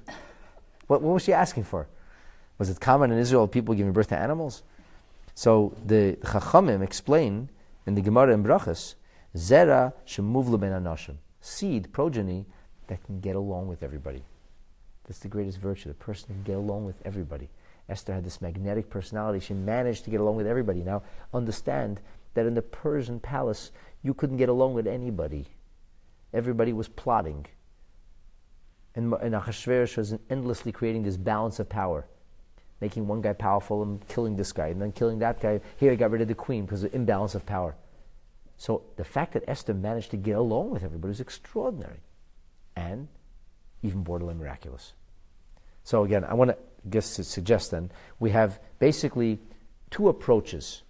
what, what was she asking for? Was it common in Israel people giving birth to animals? So the Chachamim explain in the Gemara in Brachas, Zera shemuvlu ben anoshim, seed, progeny that can get along with everybody. That's the greatest virtue. The person can get along with everybody. Esther had this magnetic personality. She managed to get along with everybody. Now, understand that in the Persian palace, you couldn't get along with anybody. Everybody was plotting. And, and Achashverosh was endlessly creating this balance of power making one guy powerful and killing this guy, and then killing that guy. Here he got rid of the queen because of the imbalance of power. So the fact that Esther managed to get along with everybody is extraordinary and even borderline miraculous. So again, I want to just suggest then we have basically two approaches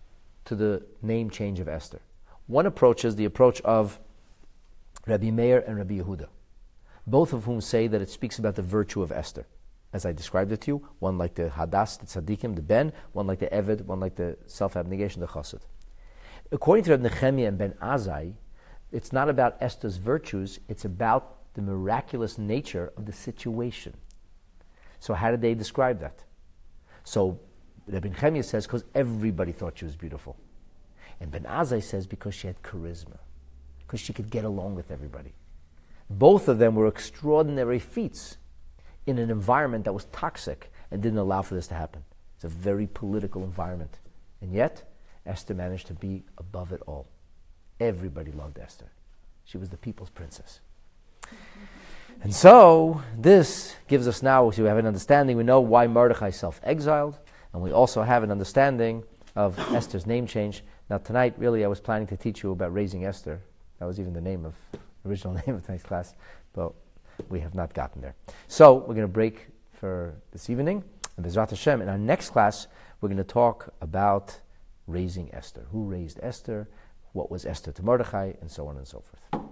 to the name change of Esther. One approach is the approach of Rabbi Meir and Rabbi Yehuda, both of whom say that it speaks about the virtue of Esther as I described it to you, one like the Hadas, the Tzaddikim, the Ben, one like the Eved, one like the self abnegation, the Chassid. According to Reb Nechemia and Ben Azai, it's not about Esther's virtues, it's about the miraculous nature of the situation. So, how did they describe that? So, Reb Nechemia says, because everybody thought she was beautiful. And Ben Azai says, because she had charisma, because she could get along with everybody. Both of them were extraordinary feats in an environment that was toxic and didn't allow for this to happen. It's a very political environment. And yet, Esther managed to be above it all. Everybody loved Esther. She was the people's princess. And so, this gives us now, we have an understanding, we know why Mordechai self exiled, and we also have an understanding of Esther's name change. Now, tonight, really, I was planning to teach you about raising Esther. That was even the name of, original [LAUGHS] name of tonight's class. But we have not gotten there. So we're going to break for this evening. And Bezrat Hashem, in our next class, we're going to talk about raising Esther. Who raised Esther? What was Esther to Mordechai? And so on and so forth.